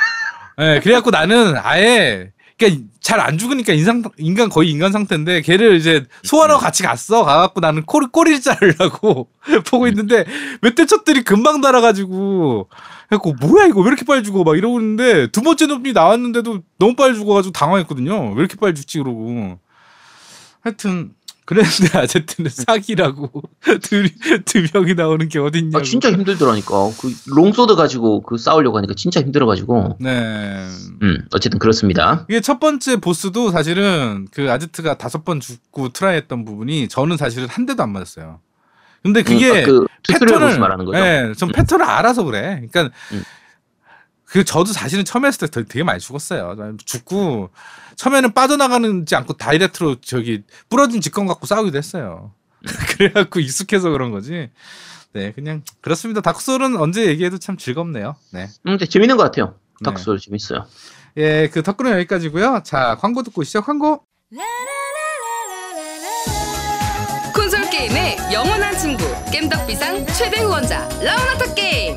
예, 그래갖고 나는 아예, 그니까 잘 안 죽으니까 인상, 인간, 거의 인간 상태인데, 걔를 이제 소환하고 같이 갔어. 가갖고 나는 꼬리, 꼬리를 자르려고 보고 있는데, 몇대 쳤더니 금방 달아가지고, 그래갖고 뭐야 이거 왜 이렇게 빨리 죽어 막 이러고 있는데, 두 번째 놈이 나왔는데도 너무 빨리 죽어가지고 당황했거든요. 왜 이렇게 빨리 죽지 그러고. 하여튼, 그랬는데 아제트는 사기라고 두, 두 명이 나오는 게 어딨냐고.
아, 진짜 힘들더라니까. 그 long sword 가지고 그 싸우려고 하니까 진짜 힘들어가지고.
네.
음, 어쨌든 그렇습니다.
이게 첫 번째 보스도 사실은 그 아제트가 다섯 번 죽고 try했던 부분이 저는 사실은 한 대도 안 맞았어요. 근데 그게
음, 아, 그 보스 말하는 거죠.
예, 좀
음.
패턴을 알아서 그래. 그러니까
음.
그 저도 사실은 처음에 했을 때 되게 많이 죽었어요. 죽고 처음에는 빠져나가는지 않고 다이렉트로 저기 부러진 직권 갖고 싸우기도 했어요.
음.
그래갖고 익숙해서 그런 거지. 네, 그냥 그렇습니다. 다크소울은 언제 얘기해도 참 즐겁네요. 네.
음, 근데 재밌는 것 같아요.
네.
닥스ול 재밌어요.
예, 그 덕분에 여기까지고요. 자, 광고 듣고 시작 광고.
콘솔 게임의 영원한 친구 겜덕비상 최대 후원자 라운아트 게임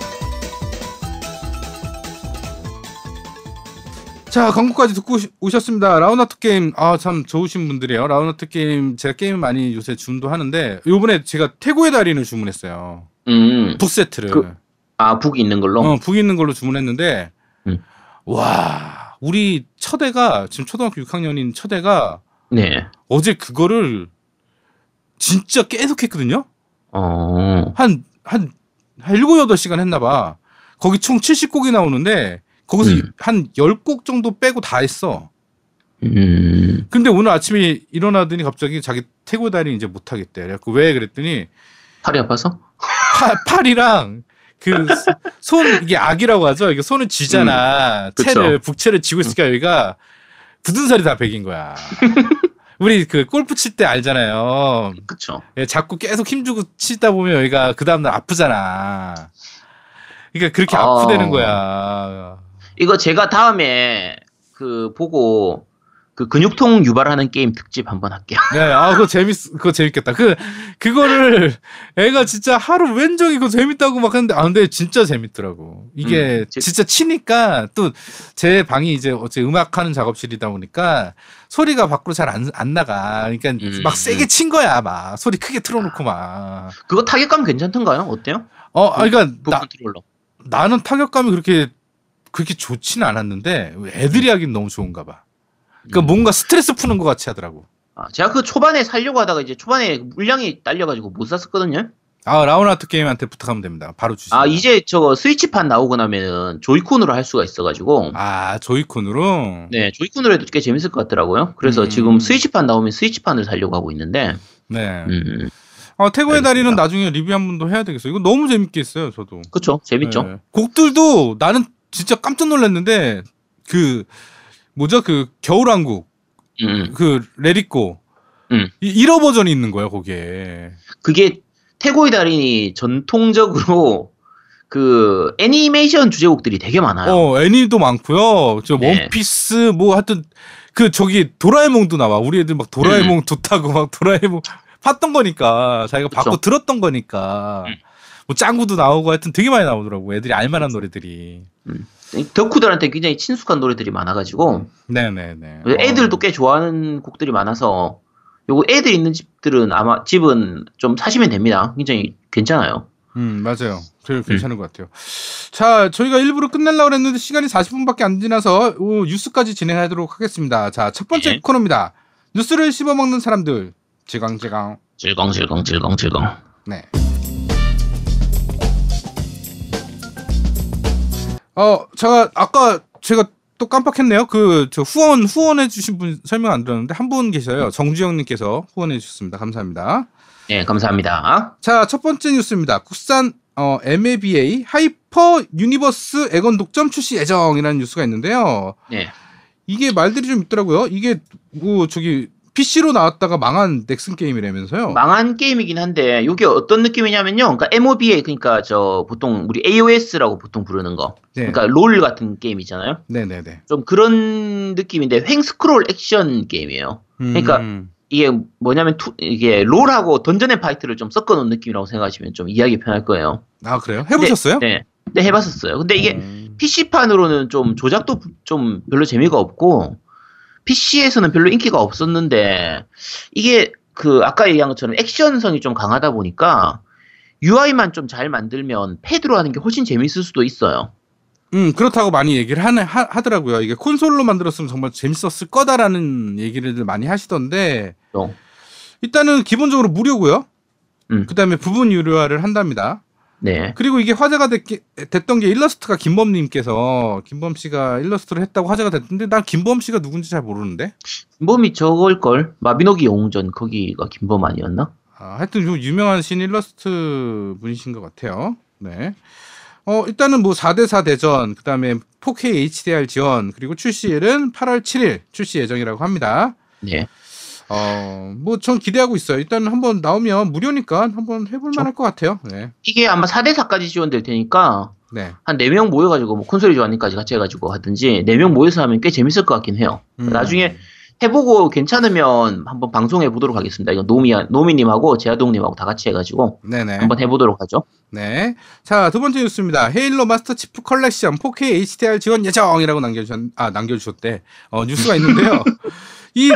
자, 광고까지 듣고 오셨습니다. 라운아트 게임, 아, 참 좋으신 분들이에요. 라운아트 게임, 제가 게임 많이 요새 주문도 하는데, 요번에 제가 태고의 달인을 주문했어요.
음.
북 세트를.
그- 아, 북이 있는 걸로?
어, 북 있는 걸로 주문했는데,
음.
와, 우리 첫애가, 지금 초등학교 6학년인 첫애가
네.
어제 그거를 진짜 계속 했거든요?
어.
한, 한, 한 7, 8시간 했나 봐. 거기 총 70곡이 나오는데, 거기서
음.
한 10곡 정도 빼고 다 했어.
음.
근데 오늘 아침에 일어나더니 갑자기 자기 태고 달인 이제 못 하겠대. 그래갖고 왜 그랬더니,
팔이 아파서?
팔, 팔이랑 그 손, 이게 악이라고 하죠? 이게 손을 쥐잖아.
음.
채를, 북채를 쥐고 있으니까 여기가 굳은 살이 다 베긴 거야. 우리 그 골프 칠 때 알잖아요.
그쵸.
예, 자꾸 계속 힘주고 치다 보면 여기가 그 다음날 아프잖아. 그러니까 그렇게
아.
아프대는 거야.
이거 제가 다음에 그 보고 그 근육통 유발하는 게임 특집 한번 할게요.
네, 아, 그거 재밌, 그거 재밌겠다. 그, 그거를 애가 진짜 하루 왼종일 그거 재밌다고 막 하는데, 아, 근데 진짜 재밌더라고. 이게
음, 제-
진짜 치니까 또 제 방이 이제 어째 음악하는 작업실이다 보니까 소리가 밖으로 잘 안 안 나가. 그러니까
음,
막 세게
음.
친 거야, 막. 소리 크게 틀어놓고 막.
그거 타격감 괜찮던가요? 어때요?
어, 아, 그러니까
북
나,
컨트롤러.
나는 타격감이 그렇게, 그렇게 좋지는 않았는데, 애들이 하긴 너무 좋은가 봐. 그러니까
음.
뭔가 스트레스 푸는 것 같이 하더라고.
아, 제가 그 초반에 살려고 하다가 이제 초반에 물량이 딸려가지고 못 샀었거든요.
아, 라운아트 게임한테 부탁하면 됩니다. 바로 주시죠.
아, 이제 저거 스위치판 나오고 나면은 조이콘으로 할 수가 있어가지고.
아, 조이콘으로?
네, 조이콘으로 해도 꽤 재밌을 것 같더라고요. 그래서
음.
지금 스위치판 나오면 스위치판을 살려고 하고 있는데.
네.
음,
어, 태고의
알겠습니다.
달인은 나중에 리뷰 한 번 더 해야 되겠어요. 이거 너무 재밌게 했어요, 저도.
그쵸. 재밌죠.
네. 곡들도 나는 진짜 깜짝 놀랐는데, 그, 뭐죠? 그, 겨울왕국,
음,
그, 레리꼬.
음.
이 1호 버전이 있는 거야, 거기에.
그게 태고의 달인이 전통적으로 그 애니메이션 주제곡들이 되게 많아요.
어, 애니도 많고요. 저
네.
원피스, 뭐 하여튼, 그, 저기, 도라에몽도 나와. 우리 애들 막 도라에몽 좋다고 막 도라에몽 팠던 거니까. 자기가
음. 그쵸.
받고 들었던 거니까.
음.
뭐 짱구도 나오고 하여튼 되게 많이 나오더라고. 애들이 알만한 노래들이.
이 덕후들한테 굉장히 친숙한 노래들이 많아가지고
네네네.
애들도
어.
꽤 좋아하는 곡들이 많아서 요거 애들 있는 집들은 아마 집은 좀 사시면 됩니다. 굉장히 괜찮아요.
음, 맞아요. 그 괜찮은 것 같아요. 자, 저희가 일부러 끝내려고 했는데 시간이 40분밖에 안 지나서 오, 뉴스까지 진행하도록 하겠습니다. 자, 첫 번째
네.
코너입니다. 뉴스를 씹어먹는 사람들. 지광지광.
질겅질겅 질겅질겅.
네. 어, 제가 아까 제가 또 깜빡했네요. 그 저 후원 후원해 주신 분 설명 안 들었는데 한 분 계셔요. 정주영 님께서 후원해 주셨습니다. 감사합니다.
네 감사합니다.
자, 첫 번째 뉴스입니다. 국산 어, MOBA 하이퍼 유니버스 엑원 독점 출시 예정이라는 뉴스가 있는데요.
네.
이게 말들이 좀 있더라고요. 이게 뭐 저기 PC로 나왔다가 망한 넥슨 게임이라면서요.
망한 게임이긴 한데 이게 어떤 느낌이냐면요. 그러니까 MOBA 그러니까 저 보통 우리 AOS라고 보통 부르는 거.
네.
그러니까 롤 같은 게임이잖아요.
네네 네.
좀 그런 느낌인데 횡 스크롤 액션 게임이에요. 그러니까
음.
이게 뭐냐면 투- 이게 롤하고 던전 앤 파이터를 좀 섞어 놓은 느낌이라고 생각하시면 좀 이해하기 편할 거예요.
아 그래요? 해보셨어요?
네. 네 해봤었어요. 근데 이게
음.
PC판으로는 좀 조작도 좀 별로 재미가 없고 PC에서는 별로 인기가 없었는데 이게 그 아까 얘기한 것처럼 액션성이 좀 강하다 보니까 UI만 좀 잘 만들면 패드로 하는 게 훨씬 재밌을 수도 있어요.
음 그렇다고 많이 얘기를 하네, 하, 하더라고요. 이게 콘솔로 만들었으면 정말 재밌었을 거다라는 얘기를 많이 하시던데
또.
일단은 기본적으로 무료고요.
음.
그다음에 부분 유료화를 한답니다.
네.
그리고 이게 화제가 됐, 됐던 게 일러스트가 김범님께서 김범 씨가 일러스트를 했다고 화제가 됐는데 난 김범 씨가 누군지 잘 모르는데
김범이 저걸 걸 마비노기 영웅전 거기가 김범 아니었나?
아, 하여튼 좀 유명하신 일러스트 분이신 것 같아요. 네. 어, 일단은 뭐 4대4 대전, 그 다음에 4K HDR 지원, 그리고 출시일은 8월 7일 출시 예정이라고 합니다.
네.
어, 뭐 전 기대하고 있어요. 일단 한번 나오면 무료니까 한번 해볼 만할 것 같아요. 네.
이게 아마 4대4까지 지원될 테니까
네.
한 4명 모여가지고 뭐 콘솔이 좋아하니까지 같이 해가지고 하든지 4명 모여서 하면 꽤 재밌을 것 같긴 해요.
음.
나중에 해보고 괜찮으면 한번 방송해 보도록 하겠습니다. 이거 노미 노미님하고 제아동님하고 다 같이 해가지고
네네.
한번 해보도록 하죠.
네. 자, 두 번째 뉴스입니다. 헤일로 마스터 치프 컬렉션 4K HDR 지원 예정이라고 남겨주셨, 아, 남겨주셨대. 어, 뉴스가 있는데요. 이,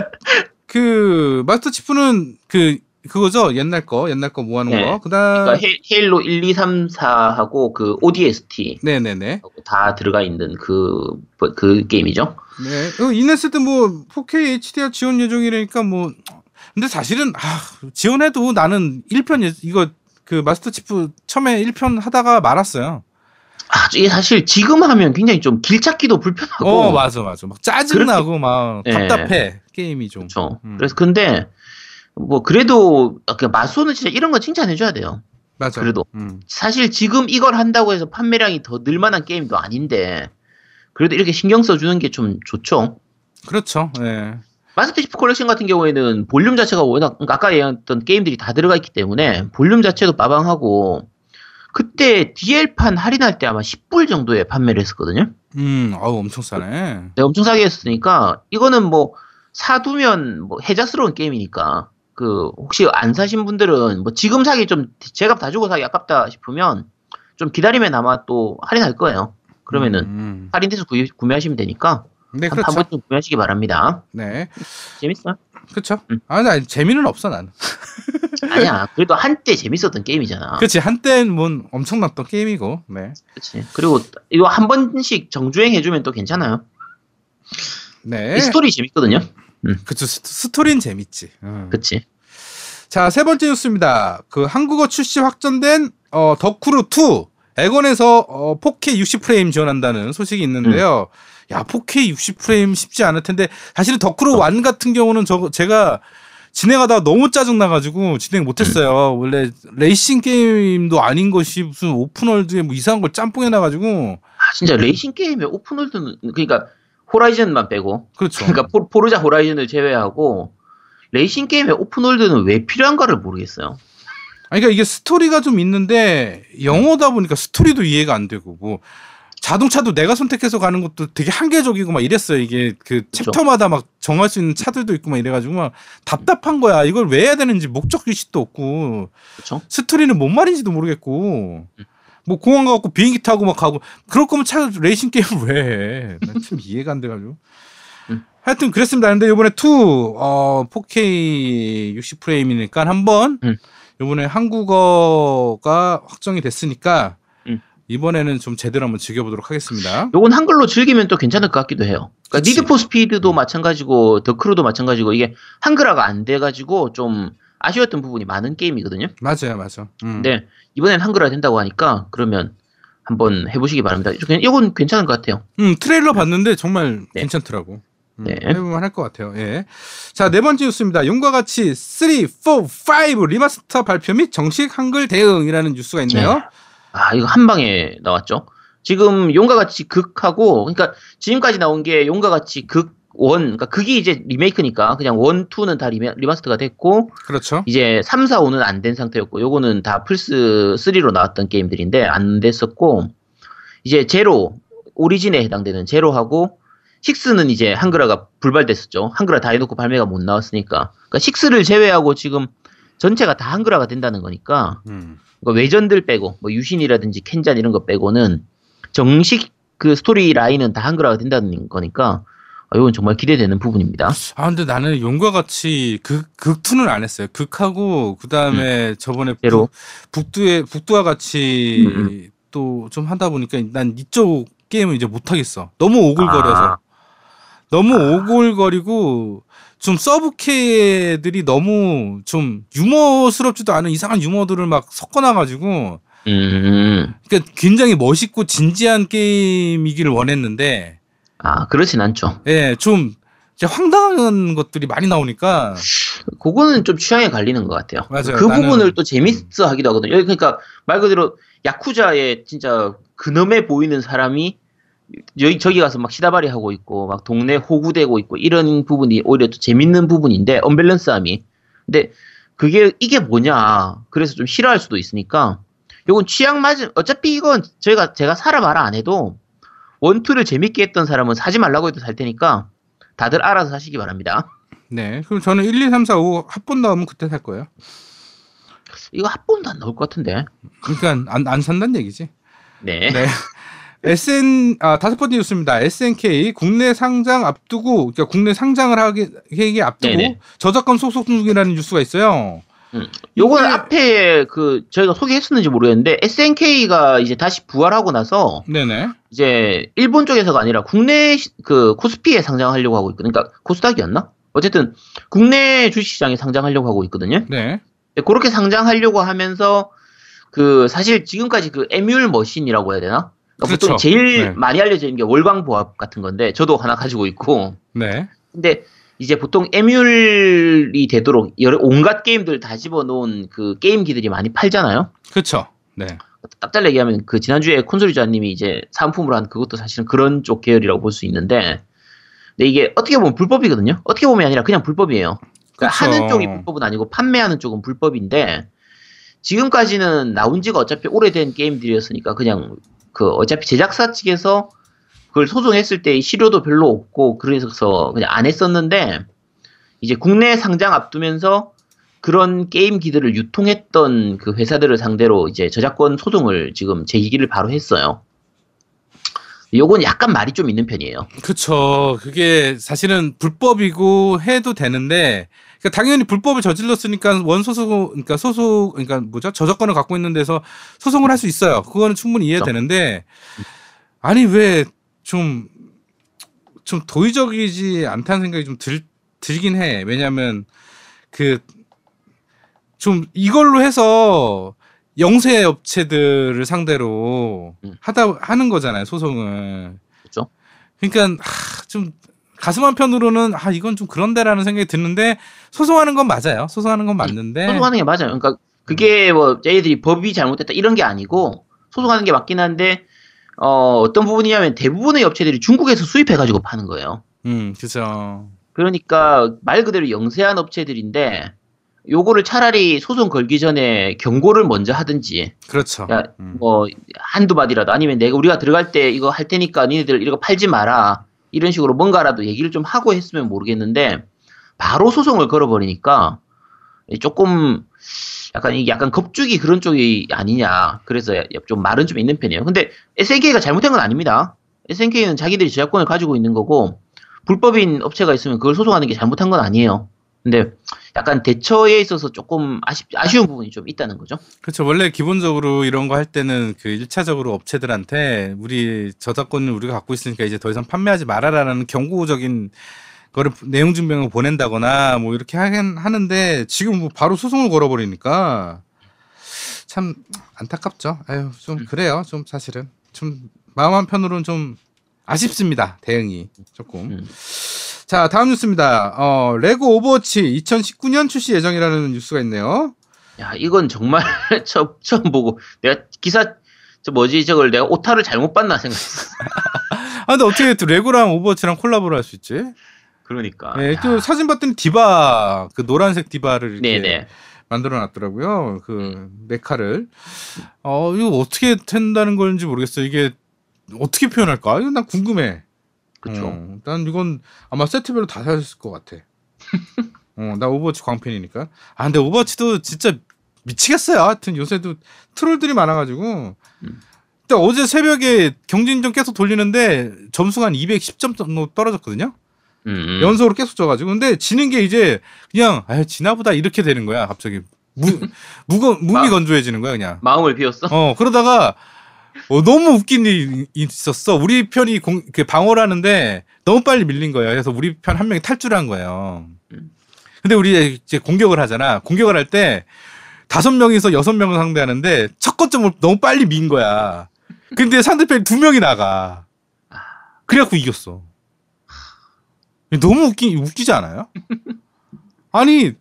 그, 마스터 치프는 그, 그거죠? 옛날 거, 옛날 거 모아놓은
네.
거. 그 다음,
그러니까 헤, 헤일로 1, 2, 3, 4하고 그 ODST
네네네.
다 들어가 있는 그, 그 게임이죠.
네. 어, 이냈을 뭐, 4K HDR 지원 예정이라니까 뭐, 근데 사실은, 아, 지원해도 나는 1편, 예, 이거, 그 마스터 치프 처음에 1편 하다가 말았어요.
아, 이게 사실 지금 하면 굉장히 좀 길찾기도 불편하고.
어, 맞아, 맞아. 막 짜증나고 막
예.
답답해. 게임이 좀.
그렇죠.
음.
그래서 근데 뭐 그래도 그 마소는 진짜 이런 거 칭찬해줘야 돼요.
맞아.
그래도.
음.
사실 지금 이걸 한다고 해서 판매량이 더 늘만한 게임도 아닌데 그래도 이렇게 신경 써주는 게 좀 좋죠.
그렇죠. 예.
마스터 치프 컬렉션 같은 경우에는 볼륨 자체가 워낙 그러니까 아까 얘기했던 게임들이 다 들어가 있기 때문에 볼륨 자체도 빠방하고 그때 DL판 할인할 때 아마 10불 정도에 판매를 했었거든요.
음, 어우, 엄청 싸네.
네, 엄청 싸게 했으니까 이거는 뭐 사두면 뭐 해자스러운 게임이니까 그 혹시 안 사신 분들은 뭐 지금 사기 좀 제값 다 주고 사기 아깝다 싶으면 좀 기다리면 아마 또 할인할 거예요. 그러면은
음.
할인돼서 구, 구매하시면 되니까
네,
한,
그렇죠.
한 번쯤 구매하시기 바랍니다.
네.
재밌어요?
그렇죠.
음.
아, 나 재미는 없어, 나는.
아니야. 그래도 한때 재밌었던 게임이잖아.
그치, 한때는 뭐 엄청났던 게임이고, 네.
그치. 그리고 이거 한 번씩 정주행 해주면 또 괜찮아요.
네.
이 스토리 재밌거든요.
그쵸, 스- 스토리는 재밌지. 음.
그치.
자, 세 번째 뉴스입니다. 그 한국어 출시 확정된, 어, 더 크루 2. 엑원에서 어, 4K 60프레임 지원한다는 소식이 있는데요. 야, 4K 60프레임 쉽지 않을 텐데, 사실은 더 크루 1 같은 경우는 저, 제가 진행하다가 너무 짜증나가지고 진행 못했어요. 원래 레이싱 게임도 아닌 것이 무슨 open world에 뭐 이상한 걸 짬뽕 해놔가지고,
아, 진짜 레이싱 게임의 open world는 그러니까 호라이즌만 빼고
그렇죠.
그러니까 포, 포르자 호라이즌을 제외하고 레이싱 게임의 open world는 왜 필요한가를 모르겠어요.
아니, 그러니까 이게 스토리가 좀 있는데 영어다 보니까 스토리도 이해가 안 되고 뭐 자동차도 내가 선택해서 가는 것도 되게 한계적이고 막 이랬어요. 이게 그
그쵸.
챕터마다 막 정할 수 있는 차들도 있고 막 이래가지고 막 답답한 거야. 이걸 왜 해야 되는지 목적 의식도 없고
그렇죠?
스토리는 뭔 말인지도 모르겠고 뭐 공항 가고 비행기 타고 막 가고 그럴 거면 차 레이싱 게임을 왜 해? 난 참 이해가 안 돼가지고.
음.
하여튼 그랬습니다. 근데 이번에 2 어, 4K 60 프레임이니까 한번
음.
이번에 한국어가 확정이 됐으니까
음.
이번에는 좀 제대로 한번 즐겨보도록 하겠습니다.
요건 한글로 즐기면 또 괜찮을 것 같기도 해요. 그러니까
그치.
니드 포 스피드도 마찬가지고 더 크루도 마찬가지고 이게 한글화가 안 돼가지고 좀 아쉬웠던 부분이 많은 게임이거든요.
맞아요, 맞아. 음.
근데 이번엔 한글화 된다고 하니까 그러면 한번 해보시기 바랍니다. 이건- 괜찮은 것 같아요.
음, 트레일러 봤는데 정말
네.
괜찮더라고. 음,
네.
해보면 할 것 같아요. 예. 자, 네 번째 뉴스입니다. 용과 같이 3, 4, 5 remaster 발표 및 정식 한글 대응이라는 뉴스가 있네요.
아, 이거 한 방에 나왔죠. 지금 용과 같이 극하고, 그러니까 지금까지 나온 게 용과 같이 극, one, 그러니까 극이 이제 리메이크니까 그냥 one, two는 다 리메, remaster가 됐고,
그렇죠.
이제 3, 4, 5는 안 된 상태였고, 요거는 다 플스 3로 나왔던 게임들인데 안 됐었고, 이제 제로, 오리진에 해당되는 제로하고, 6는 이제 한글화가 불발됐었죠. 한글화 다 해놓고 발매가 못 나왔으니까. 그러니까 6를 제외하고 지금 전체가 다 한글화가 된다는 거니까,
음.
그러니까 외전들 빼고 뭐 유신이라든지 켄잔 이런 거 빼고는 정식 그 스토리 라인은 다 한글화가 된다는 거니까 아, 이건 정말 기대되는 부분입니다.
아, 근데 나는 용과 같이 극, 극투는 안 했어요. 극하고, 그 다음에 저번에
제로.
북, 북두에, 북두와 같이
음,
또좀 하다 보니까 난 이쪽 게임을 이제 못 하겠어. 너무 오글거려서.
아.
너무 오글거리고, 좀 서브캐들이 너무 좀 유머스럽지도 않은 이상한 유머들을 막 섞어놔가지고,
음,
그러니까 굉장히 멋있고 진지한 게임이기를 원했는데,
아 그렇진 않죠.
예, 좀 황당한 것들이 많이 나오니까,
그거는 좀 취향에 갈리는 것 같아요.
맞아요.
그
나는-
부분을 또 재밌어 하기도 하거든요. 그러니까 말 그대로 야쿠자의 진짜 근엄해 보이는 사람이 여기 저기 가서 막 시다바리 하고 있고 막 동네 호구되고 있고 이런 부분이 오히려 또 재밌는 부분인데 언밸런스함이. 근데 그게 이게 뭐냐. 그래서 좀 싫어할 수도 있으니까 이건 취향 맞은 어차피 이건 저희가 제가 사라 말아 안 해도 원투를 재밌게 했던 사람은 사지 말라고 해도 살 테니까 다들 알아서 하시기 바랍니다.
네. 그럼 저는 1, 2, 3, 4, 5 합본 나오면 그때 살 거예요.
이거 합본도 안 나올 것 같은데.
그러니까 안, 안 산다는 얘기지.
네.
네. SN 아 다섯 번째 뉴스입니다. SNK 국내 상장 앞두고 그러니까 국내 상장을 하기 하기 앞두고
네네.
저작권 소속 중이라는 뉴스가 있어요.
요건
이게-
앞에 그 저희가 소개했었는지 모르겠는데 SNK가 이제 다시 부활하고 나서
네네.
이제 일본 쪽에서가 아니라 국내 시- 그 코스피에 상장하려고 하고 있거든요. 그러니까 코스닥이었나? 어쨌든 국내 주식시장에 상장하려고 하고 있거든요.
네.
네, 그렇게 상장하려고 하면서 그 사실 지금까지 그 에뮬 머신이라고 해야 되나? 그러니까 보통
그렇죠.
제일
네.
많이 알려져 있는 게 월광 보합 같은 건데 저도 하나 가지고 있고
네.
근데 이제 보통 에뮬이 되도록 여러 온갖 게임들 다 집어놓은 그 게임기들이 많이 팔잖아요.
그렇죠. 네.
딱 잘라 얘기하면 그 지난주에 콘솔이자님이 이제 상품으로 한 그것도 사실은 그런 쪽 계열이라고 볼 수 있는데 근데 이게 어떻게 보면 불법이거든요. 어떻게 보면 아니라 그냥 불법이에요. 그러니까
그쵸.
하는 쪽이 불법은 아니고 판매하는 쪽은 불법인데 지금까지는 나온 지가 어차피 오래된 게임들이었으니까 그냥 그 어차피 제작사 측에서 그걸 소송했을 때 실효도 별로 없고 그래서 그냥 안 했었는데 이제 국내 상장 앞두면서 그런 게임기들을 유통했던 그 회사들을 상대로 이제 저작권 소송을 지금 제기를 바로 했어요. 요건 약간 말이 좀 있는 편이에요.
그쵸. 그게 사실은 불법이고 해도 되는데, 그러니까 당연히 불법을 저질렀으니까 원소속, 그러니까 소속, 그러니까 뭐죠? 저작권을 갖고 있는 데서 소송을 할 수 있어요. 그거는 충분히 이해되는데, 아니, 왜 좀, 좀 도의적이지 않다는 생각이 좀 들, 들긴 해. 왜냐면, 그, 좀 이걸로 해서 영세 업체들을 상대로
음.
하다, 하는 거잖아요, 소송을.
그렇죠?
그러니까 하, 좀 가슴 한편으로는 아 이건 좀 그런데라는 생각이 드는데 소송하는 건 맞아요. 소송하는 건 맞는데
소송하는 게 맞아요. 그러니까 그게 뭐 저희들이 법이 잘못됐다 이런 게 아니고 소송하는 게 맞긴 한데 어, 어떤 부분이냐면 대부분의 업체들이 중국에서 수입해 가지고 파는 거예요.
음 그죠.
그러니까 말 그대로 영세한 업체들인데 요거를 차라리 소송 걸기 전에 경고를 먼저 하든지
그렇죠.
야,
음.
뭐 한두 마디라도 아니면 내가 우리가 들어갈 때 이거 할 테니까 니네들 이거 팔지 마라 이런 식으로 뭔가라도 얘기를 좀 하고 했으면 모르겠는데 바로 소송을 걸어버리니까 조금 약간 약간 겁주기 그런 쪽이 아니냐 그래서 좀 말은 좀 있는 편이에요. 근데 SNK가 잘못한 건 아닙니다. SNK는 자기들이 저작권을 가지고 있는 거고 불법인 업체가 있으면 그걸 소송하는 게 잘못한 건 아니에요. 근데 약간 대처에 있어서 조금 아쉽, 아쉬운 부분이 좀 있다는 거죠.
그렇죠. 원래 기본적으로 이런 거 할 때는 그 1차적으로 업체들한테 우리 저작권을 우리가 갖고 있으니까 이제 더 이상 판매하지 말아라라는 경고적인 거를 내용 증명을 보낸다거나 뭐 이렇게 하긴 하는데 지금 뭐 바로 소송을 걸어버리니까 참 안타깝죠. 아유 좀 그래요. 좀 사실은 좀 마음 한편으로는 좀 아쉽습니다. 대응이 조금.
음.
자 다음 뉴스입니다. 어 레고 오버워치 2019년 출시 예정이라는 뉴스가 있네요.
야, 이건 정말 처음, 처음 보고 내가 기사 저 뭐지 저걸 내가 오타를 잘못 봤나 생각했어.
아 근데 어떻게 또 레고랑 오버워치랑 콜라보를 할 수 있지?
그러니까.
네,
야,
또 사진 봤더니 디바 그 노란색 디바를 이렇게
네네.
만들어 놨더라고요. 그 메카를. 어 이거 어떻게 된다는 건지 모르겠어요. 이게 어떻게 표현할까? 이거 난 궁금해.
그쵸.
어, 난 이건 아마 세트별로 다 사였을 것 같아. 어, 나 오버워치 광팬이니까. 아, 근데 오버워치도 진짜 미치겠어요. 하여튼 요새도 트롤들이 많아가지고.
음.
근데 어제 새벽에 경쟁전 계속 돌리는데 점수가 한 210점 정도 떨어졌거든요.
음, 음.
연속으로 계속 져가지고. 근데 지는 게 이제 그냥, 아 지나보다 이렇게 되는 거야, 갑자기. 무, 무거, 몸이
마-
건조해지는 거야, 그냥.
마음을 비웠어.
어, 그러다가, 어, 너무 웃긴 일이 있었어. 우리 편이 공, 그 방어를 하는데 너무 빨리 밀린 거예요. 그래서 우리 편 한 명이 탈출을 한 거예요.
음.
근데 우리 이제 공격을 하잖아. 공격을 할 때 다섯 명이서 여섯 명을 상대하는데 첫 거점을 너무 빨리 민 거야. 근데 상대편이 두 명이 나가. 그래갖고 이겼어. 너무 웃기, 웃기지 않아요? 아니,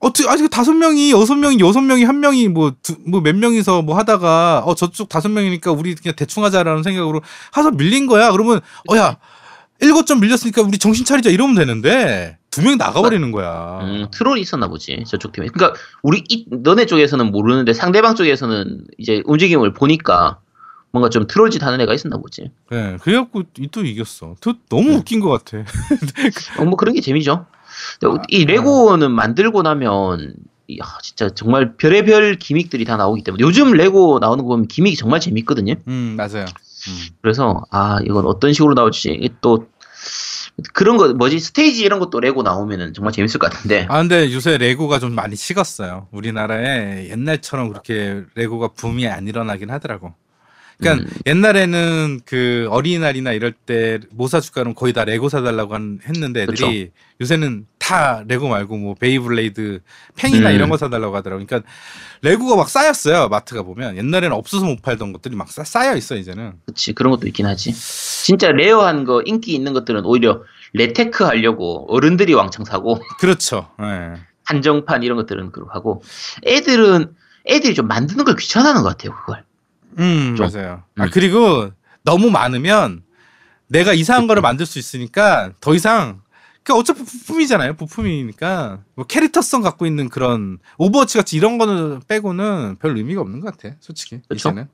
어떻게 아직 다섯 명이 여섯 명이 여섯 명이 한 명이 뭐뭐 몇 명이서 뭐 하다가 어 저쪽 다섯 명이니까 우리 그냥 대충 하자라는 생각으로 하서 밀린 거야. 그러면 어야 일곱 점 밀렸으니까 우리 정신 차리자 이러면 되는데 두 명이 나가버리는 거야.
음, 트롤이 있었나 보지 저쪽 팀에. 그러니까 우리 이, 너네 쪽에서는 모르는데 상대방 쪽에서는 이제 움직임을 보니까 뭔가 좀 트롤짓 하는 애가 있었나 보지.
네, 그래갖고 이- 또 이겼어. 또 너무 웃긴 것 같아.
어, 뭐 그런 게 재미죠.
아,
이 레고는 만들고 나면 이야, 진짜 정말 별의별 기믹들이 다 나오기 때문에 요즘 레고 나오는 거 보면 기믹이 정말 재밌거든요.
음, 맞아요. 음.
그래서 아 이건 어떤 식으로 나올지 또 그런 거 뭐지 스테이지 이런 것도 레고 나오면은 정말 재밌을 것 같은데
아 근데 요새 레고가 좀 많이 식었어요. 우리나라에 옛날처럼 그렇게 레고가 붐이 안 일어나긴 하더라고. 그러니까
음.
옛날에는 그 어린이날이나 이럴 때 뭐 사줄까 면 거의 다 레고 사달라고 한, 했는데 애들이 요새는 다 레고 말고 뭐 베이블레이드 팽이나
음.
이런 거 사달라고 하더라고. 그러니까 레고가 막 쌓였어요. 마트가 보면 옛날에는 없어서 못 팔던 것들이 막 쌓- 쌓여 있어 이제는.
그치 그런 것도 있긴 하지 진짜 rare한 거 인기 있는 것들은 오히려 레테크 하려고 어른들이 왕창 사고
그렇죠. 예.
한정판 이런 것들은 그렇고 하고 애들은 애들이 좀 만드는 걸 귀찮아하는 것 같아요 그걸
음,
좀.
맞아요. 아,
음.
그리고 너무 많으면 내가 이상한 거를 만들 수 있으니까 더 이상 그 어차피 부품이잖아요. 부품이니까 뭐 캐릭터성 갖고 있는 그런 오버워치 같이 이런 거는 빼고는 별 의미가 없는 것 같아. 솔직히? 이제는.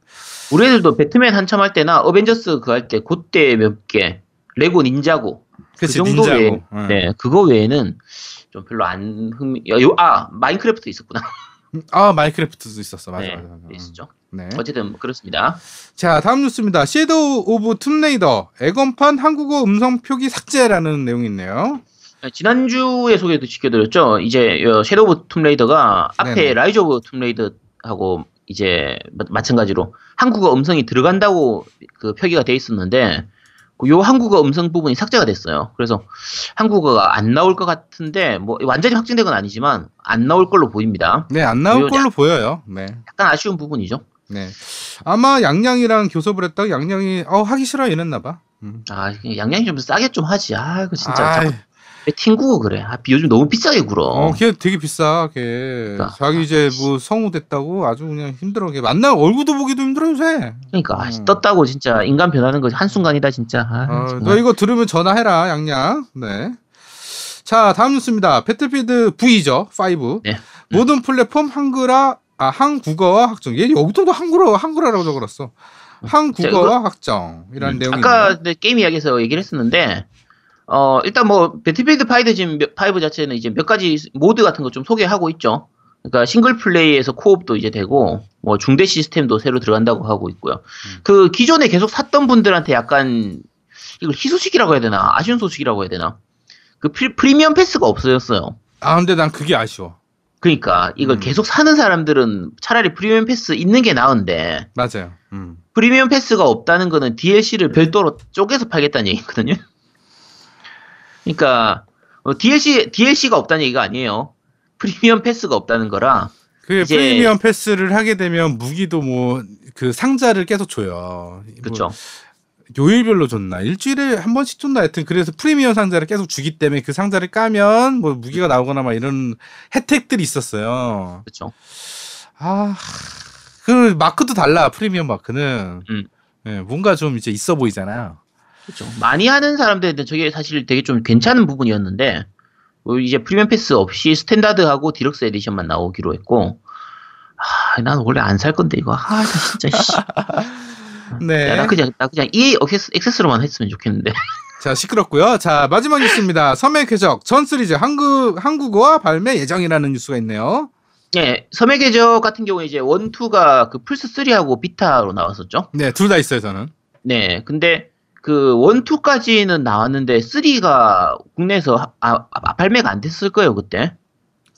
우리 애들도 배트맨 한참 할 때나 어벤져스 그 할 때 그때 몇 개 레고 닌자고 그
그치,
정도
닌자고.
외에
응.
네 그거 외에는 좀 별로 안 흥미 아 마인크래프트 있었구나
아 마이크래프트도 있었어. 맞아,
네
맞아, 맞아.
있었죠
네.
어쨌든 뭐 그렇습니다
자 다음 뉴스입니다. 섀도우 오브 툼레이더 엑원판 한국어 음성 표기 삭제라는 내용이 있네요.
네, 지난주에 소개도 시켜드렸죠 이제 요 섀도우 오브 툼레이더가 앞에
네네.
라이즈 오브 툼레이더하고 이제 마, 마찬가지로 한국어 음성이 들어간다고 그 표기가 돼 있었는데 그요 한국어 음성 부분이 삭제가 됐어요. 그래서 한국어가 안 나올 것 같은데 뭐 완전히 확정된 건 아니지만 안 나올 걸로 보입니다.
네 안 나올
요-
걸로 보여요. 네.
약간 아쉬운 부분이죠.
네. 아마 양양이랑 교섭을 했다가 양양이 어 하기 싫어 이랬나 봐. 음.
아 양양이 좀 싸게 좀 하지. 아 이거 진짜
아이,
자꾸 왜 팅구고 그래. 아 비- 요즘 너무 비싸게 굴어.
어, 걔 되게 비싸, 걔.
그러니까.
자기 이제 뭐 성우 됐다고 아주 그냥 힘들어. 걔 만나 얼굴도 보기도 힘들어, 요새.
그러니까 아,
음.
떴다고 진짜 인간 변하는 거 한 순간이다 진짜. 아,
어. 너 이거 들으면 전화해라, 양양. 네. 자, 다음 뉴스입니다. 배틀필드 V죠, 5.
네.
모든 플랫폼 한글화, 아, 한국어화 확정. 얘 여기서도 한글어, 한글화라고 적어놨어. 한국어화 확정이라는
음,
내용이
아까. 근데 게임 이야기에서 얘기를 했었는데 어 일단 뭐 배틀필드 5 지금 몇- 5 자체는 이제 몇 가지 모드 같은 거 좀 소개하고 있죠. 그러니까 싱글 플레이에서 co-op도 이제 되고 뭐 중대 시스템도 새로 들어간다고 하고 있고요.
음.
그 기존에 계속 샀던 분들한테 약간 이걸 희소식이라고 해야 되나 아쉬운 소식이라고 해야 되나 그 프리, 프리미엄 패스가 없어졌어요.
아, 근데 난 그게 아쉬워.
그러니까 이걸
음.
계속 사는 사람들은 차라리 프리미엄 패스 있는 게 나은데
맞아요. 음.
프리미엄 패스가 없다는 거는 DLC를 별도로 쪼개서 팔겠다는 얘기거든요. 그러니까 어, DLC DLC가 없다는 얘기가 아니에요. 프리미엄 패스가 없다는 거라.
그 프리미엄 패스를 하게 되면 무기도 뭐 그 상자를 계속 줘요.
그렇죠.
뭐 요일별로 줬나 일주일에 한 번씩 줬나 하여튼 그래서 프리미엄 상자를 계속 주기 때문에 그 상자를 까면 뭐 무기가 나오거나 막 이런 혜택들이 있었어요.
그렇죠.
아, 그 마크도 달라 프리미엄 마크는.
음.
예, 뭔가 좀 이제 있어 보이잖아요.
그렇죠. 많이 하는 사람들한테 저게 사실 되게 좀 괜찮은 부분이었는데 어, 이제 프리미엄 패스 없이 standard하고 deluxe edition만 나오기로 했고 아, 난 원래 안 살 건데 이거. 아, 나 진짜 씨.
네.
야, 나 그냥 나 그냥 EA 액세스, 액세스로만 했으면 좋겠는데.
자 시끄럽고요. 자 마지막 뉴스입니다. 섬의 궤적 전 시리즈 한국 한국어화 발매 예정이라는 뉴스가 있네요.
예, 섬의 궤적 같은 경우에 이제 one, two가 그 플스 3하고 비타로 나왔었죠.
네, 둘 다 있어요 저는.
네, 근데 그 one, two까지는 나왔는데 3가 국내에서 하- 아, 아, 발매가 안 됐을 거예요 그때.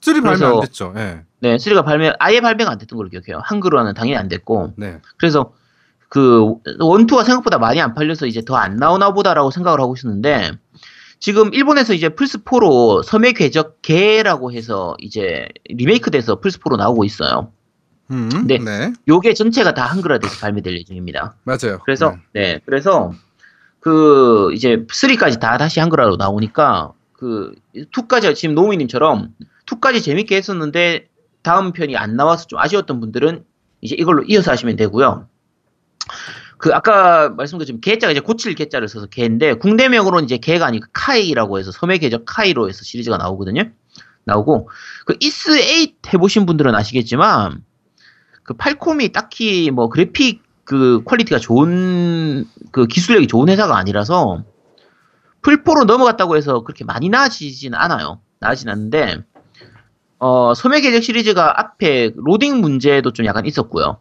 three 발매
그래서-
안 됐죠. 예.
네, 3가 발매 아예 발매가 안 됐던 걸로 기억해요. 한글로는 당연히 안 됐고.
네.
그래서 그 one two가 생각보다 많이 안 팔려서 이제 더 안 나오나 보다라고 생각을 하고 있었는데 지금 일본에서 이제 플스4로 섬의 궤적 개라고 해서 이제 리메이크돼서 플스4로 나오고 있어요.
음,
네.
네.
요게 전체가 다 한글화돼서 발매될 예정입니다.
맞아요.
그래서
네.
네, 그래서 그 이제 3까지 다 다시 한글화로 나오니까 그 2까지 지금 노무님처럼 2까지 재밌게 했었는데 다음 편이 안 나와서 좀 아쉬웠던 분들은 이제 이걸로 이어서 하시면 되고요. 그 아까 말씀드린 개자가 이제 고칠 개자를 써서 개인데 국내명으로는 이제 개가 아니고 카이라고 해서 섬의 궤적 카이로 해서 시리즈가 나오거든요. 나오고 그 이스 8 해보신 분들은 아시겠지만 그 팔콤이 딱히 뭐 그래픽 그 퀄리티가 좋은 그 기술력이 좋은 회사가 아니라서 플포로 넘어갔다고 해서 그렇게 많이 나아지진 않아요. 나아지진 않는데 어 섬의 궤적 시리즈가 앞에 로딩 문제도 좀 약간 있었고요.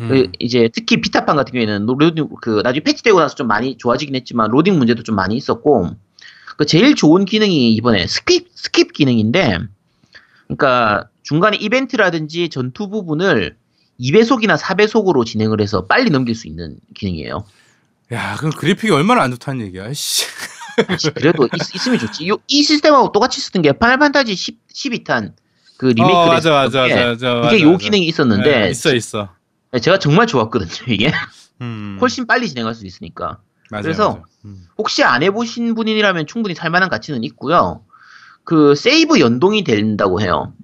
음.
그 이제 특히 비타판 같은 경우에는 로딩 그 나중에 패치되고 나서 좀 많이 좋아지긴 했지만 로딩 문제도 좀 많이 있었고 그 제일 좋은 기능이 이번에 skip skip 기능인데 그러니까 중간에 이벤트라든지 전투 부분을 2배속이나 4배속으로 진행을 해서 빨리 넘길 수 있는 기능이에요.
야, 그럼 그래픽이 얼마나 안 좋다는 얘기야. 씨.
그래도 있, 으면 좋지. 요, 이 시스템하고 똑같이 쓰던 게 파이널 판타지 10, 12탄 그 리메이크를
어, 맞아, 맞아,
게
맞아, 맞아.
그게
맞아,
요
맞아.
기능이 있었는데
네, 있어, 있어.
제가 정말 좋았거든요. 이게
음.
훨씬 빨리 진행할 수 있으니까.
맞아요,
그래서
맞아요. 음.
혹시 안 해보신 분이라면 충분히 살만한 가치는 있고요. 그 세이브 연동이 된다고 해요.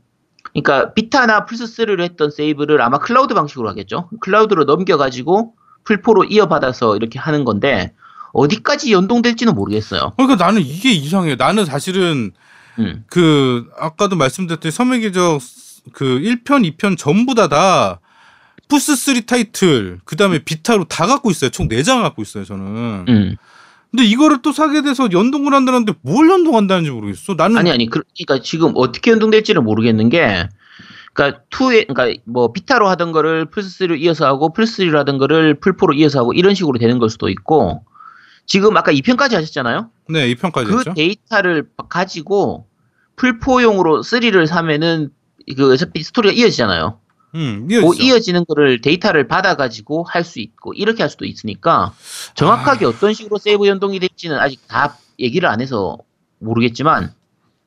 그러니까 비타나 플스3를 했던 세이브를 아마 클라우드 방식으로 하겠죠. 클라우드로 넘겨가지고 풀포로 이어받아서 이렇게 하는 건데 어디까지 연동될지는 모르겠어요.
그러니까 나는 이게 이상해요. 나는 사실은
음.
그 아까도 말씀드렸듯이 섬유계적 그 1편, 2편 전부 다다 플스 3 타이틀 그다음에 비타로 다 갖고 있어요. 총 4장 갖고 있어요, 저는.
음.
근데 이거를 또 사게 돼서 연동을 한다는데 뭘 연동한다는지 모르겠어. 나는
아니 아니 그러니까 지금 어떻게 연동될지는 모르겠는 게 그러니까 two에 그러니까 뭐 비타로 하던 거를 플스 3로 이어서 하고 플스 3로 하던 거를 플포로 이어서 하고 이런 식으로 되는 걸 수도 있고 지금 아까 2편까지 하셨잖아요.
네, 2편까지
그
했죠.
데이터를 가지고 플포용으로 3를 사면은 그 어차피 스토리가 이어지잖아요.
음,
그
이어지죠.
이어지는 거를 데이터를 받아가지고 할 수 있고 이렇게 할 수도 있으니까 정확하게 어떤 식으로 세이브 연동이 될지는 아직 다 얘기를 안 해서 모르겠지만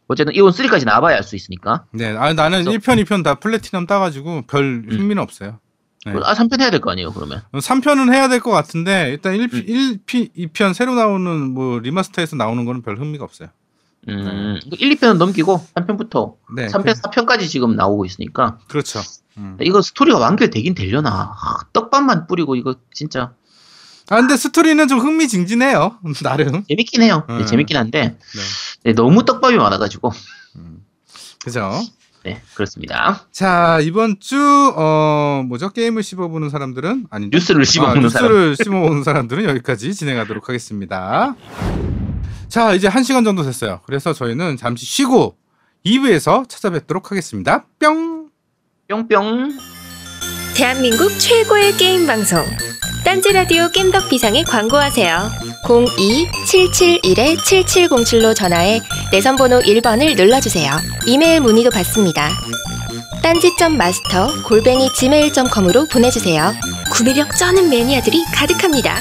어쨌든 이온 3까지 나와봐야 알 수 있으니까
네, 아 나는
그래서-
1편, 2편 다 플래티넘 따가지고 별
음.
흥미는 없어요. 네.
아 3편 해야 될 거 아니에요 그러면
3편은 해야 될 것 같은데 일단 1,
음.
1, 2편 새로 나오는 뭐 remaster에서 나오는 거는 별 흥미가 없어요.
음, 1, 2편은 넘기고 3편부터
네,
3편, 4편까지 지금 나오고 있으니까
그, 렇죠 음.
이거 스토리가 완결되긴 되려나 아, 떡밥만 뿌리고 이거 진짜
아 근데 스토리는 좀 흥미진진해요. 나름.
재밌긴 해요 네,
음.
재밌긴 한데
네.
네, 너무 떡밥이 많아가지고
음. 그죠.
네 그렇습니다
자 이번 주 어 뭐죠 게임을 씹어보는 사람들은 아니
뉴스를 씹어먹는 사람
뉴스를 씹어보는 사람들은 여기까지 진행하도록 하겠습니다. 자 이제 한 시간 정도 됐어요. 그래서 저희는 잠시 쉬고 2부에서 찾아뵙도록 하겠습니다. 뿅.
뿅뿅
대한민국 최고의 게임 방송 딴지 라디오 겜덕 비상에 광고하세요. 02-771-7707로 전화해 내선 번호 1번을 눌러주세요. 이메일 문의도 받습니다. 딴지점 마스터 골뱅이 gmail.com으로 보내주세요. 구매력 쩌는 매니아들이 가득합니다.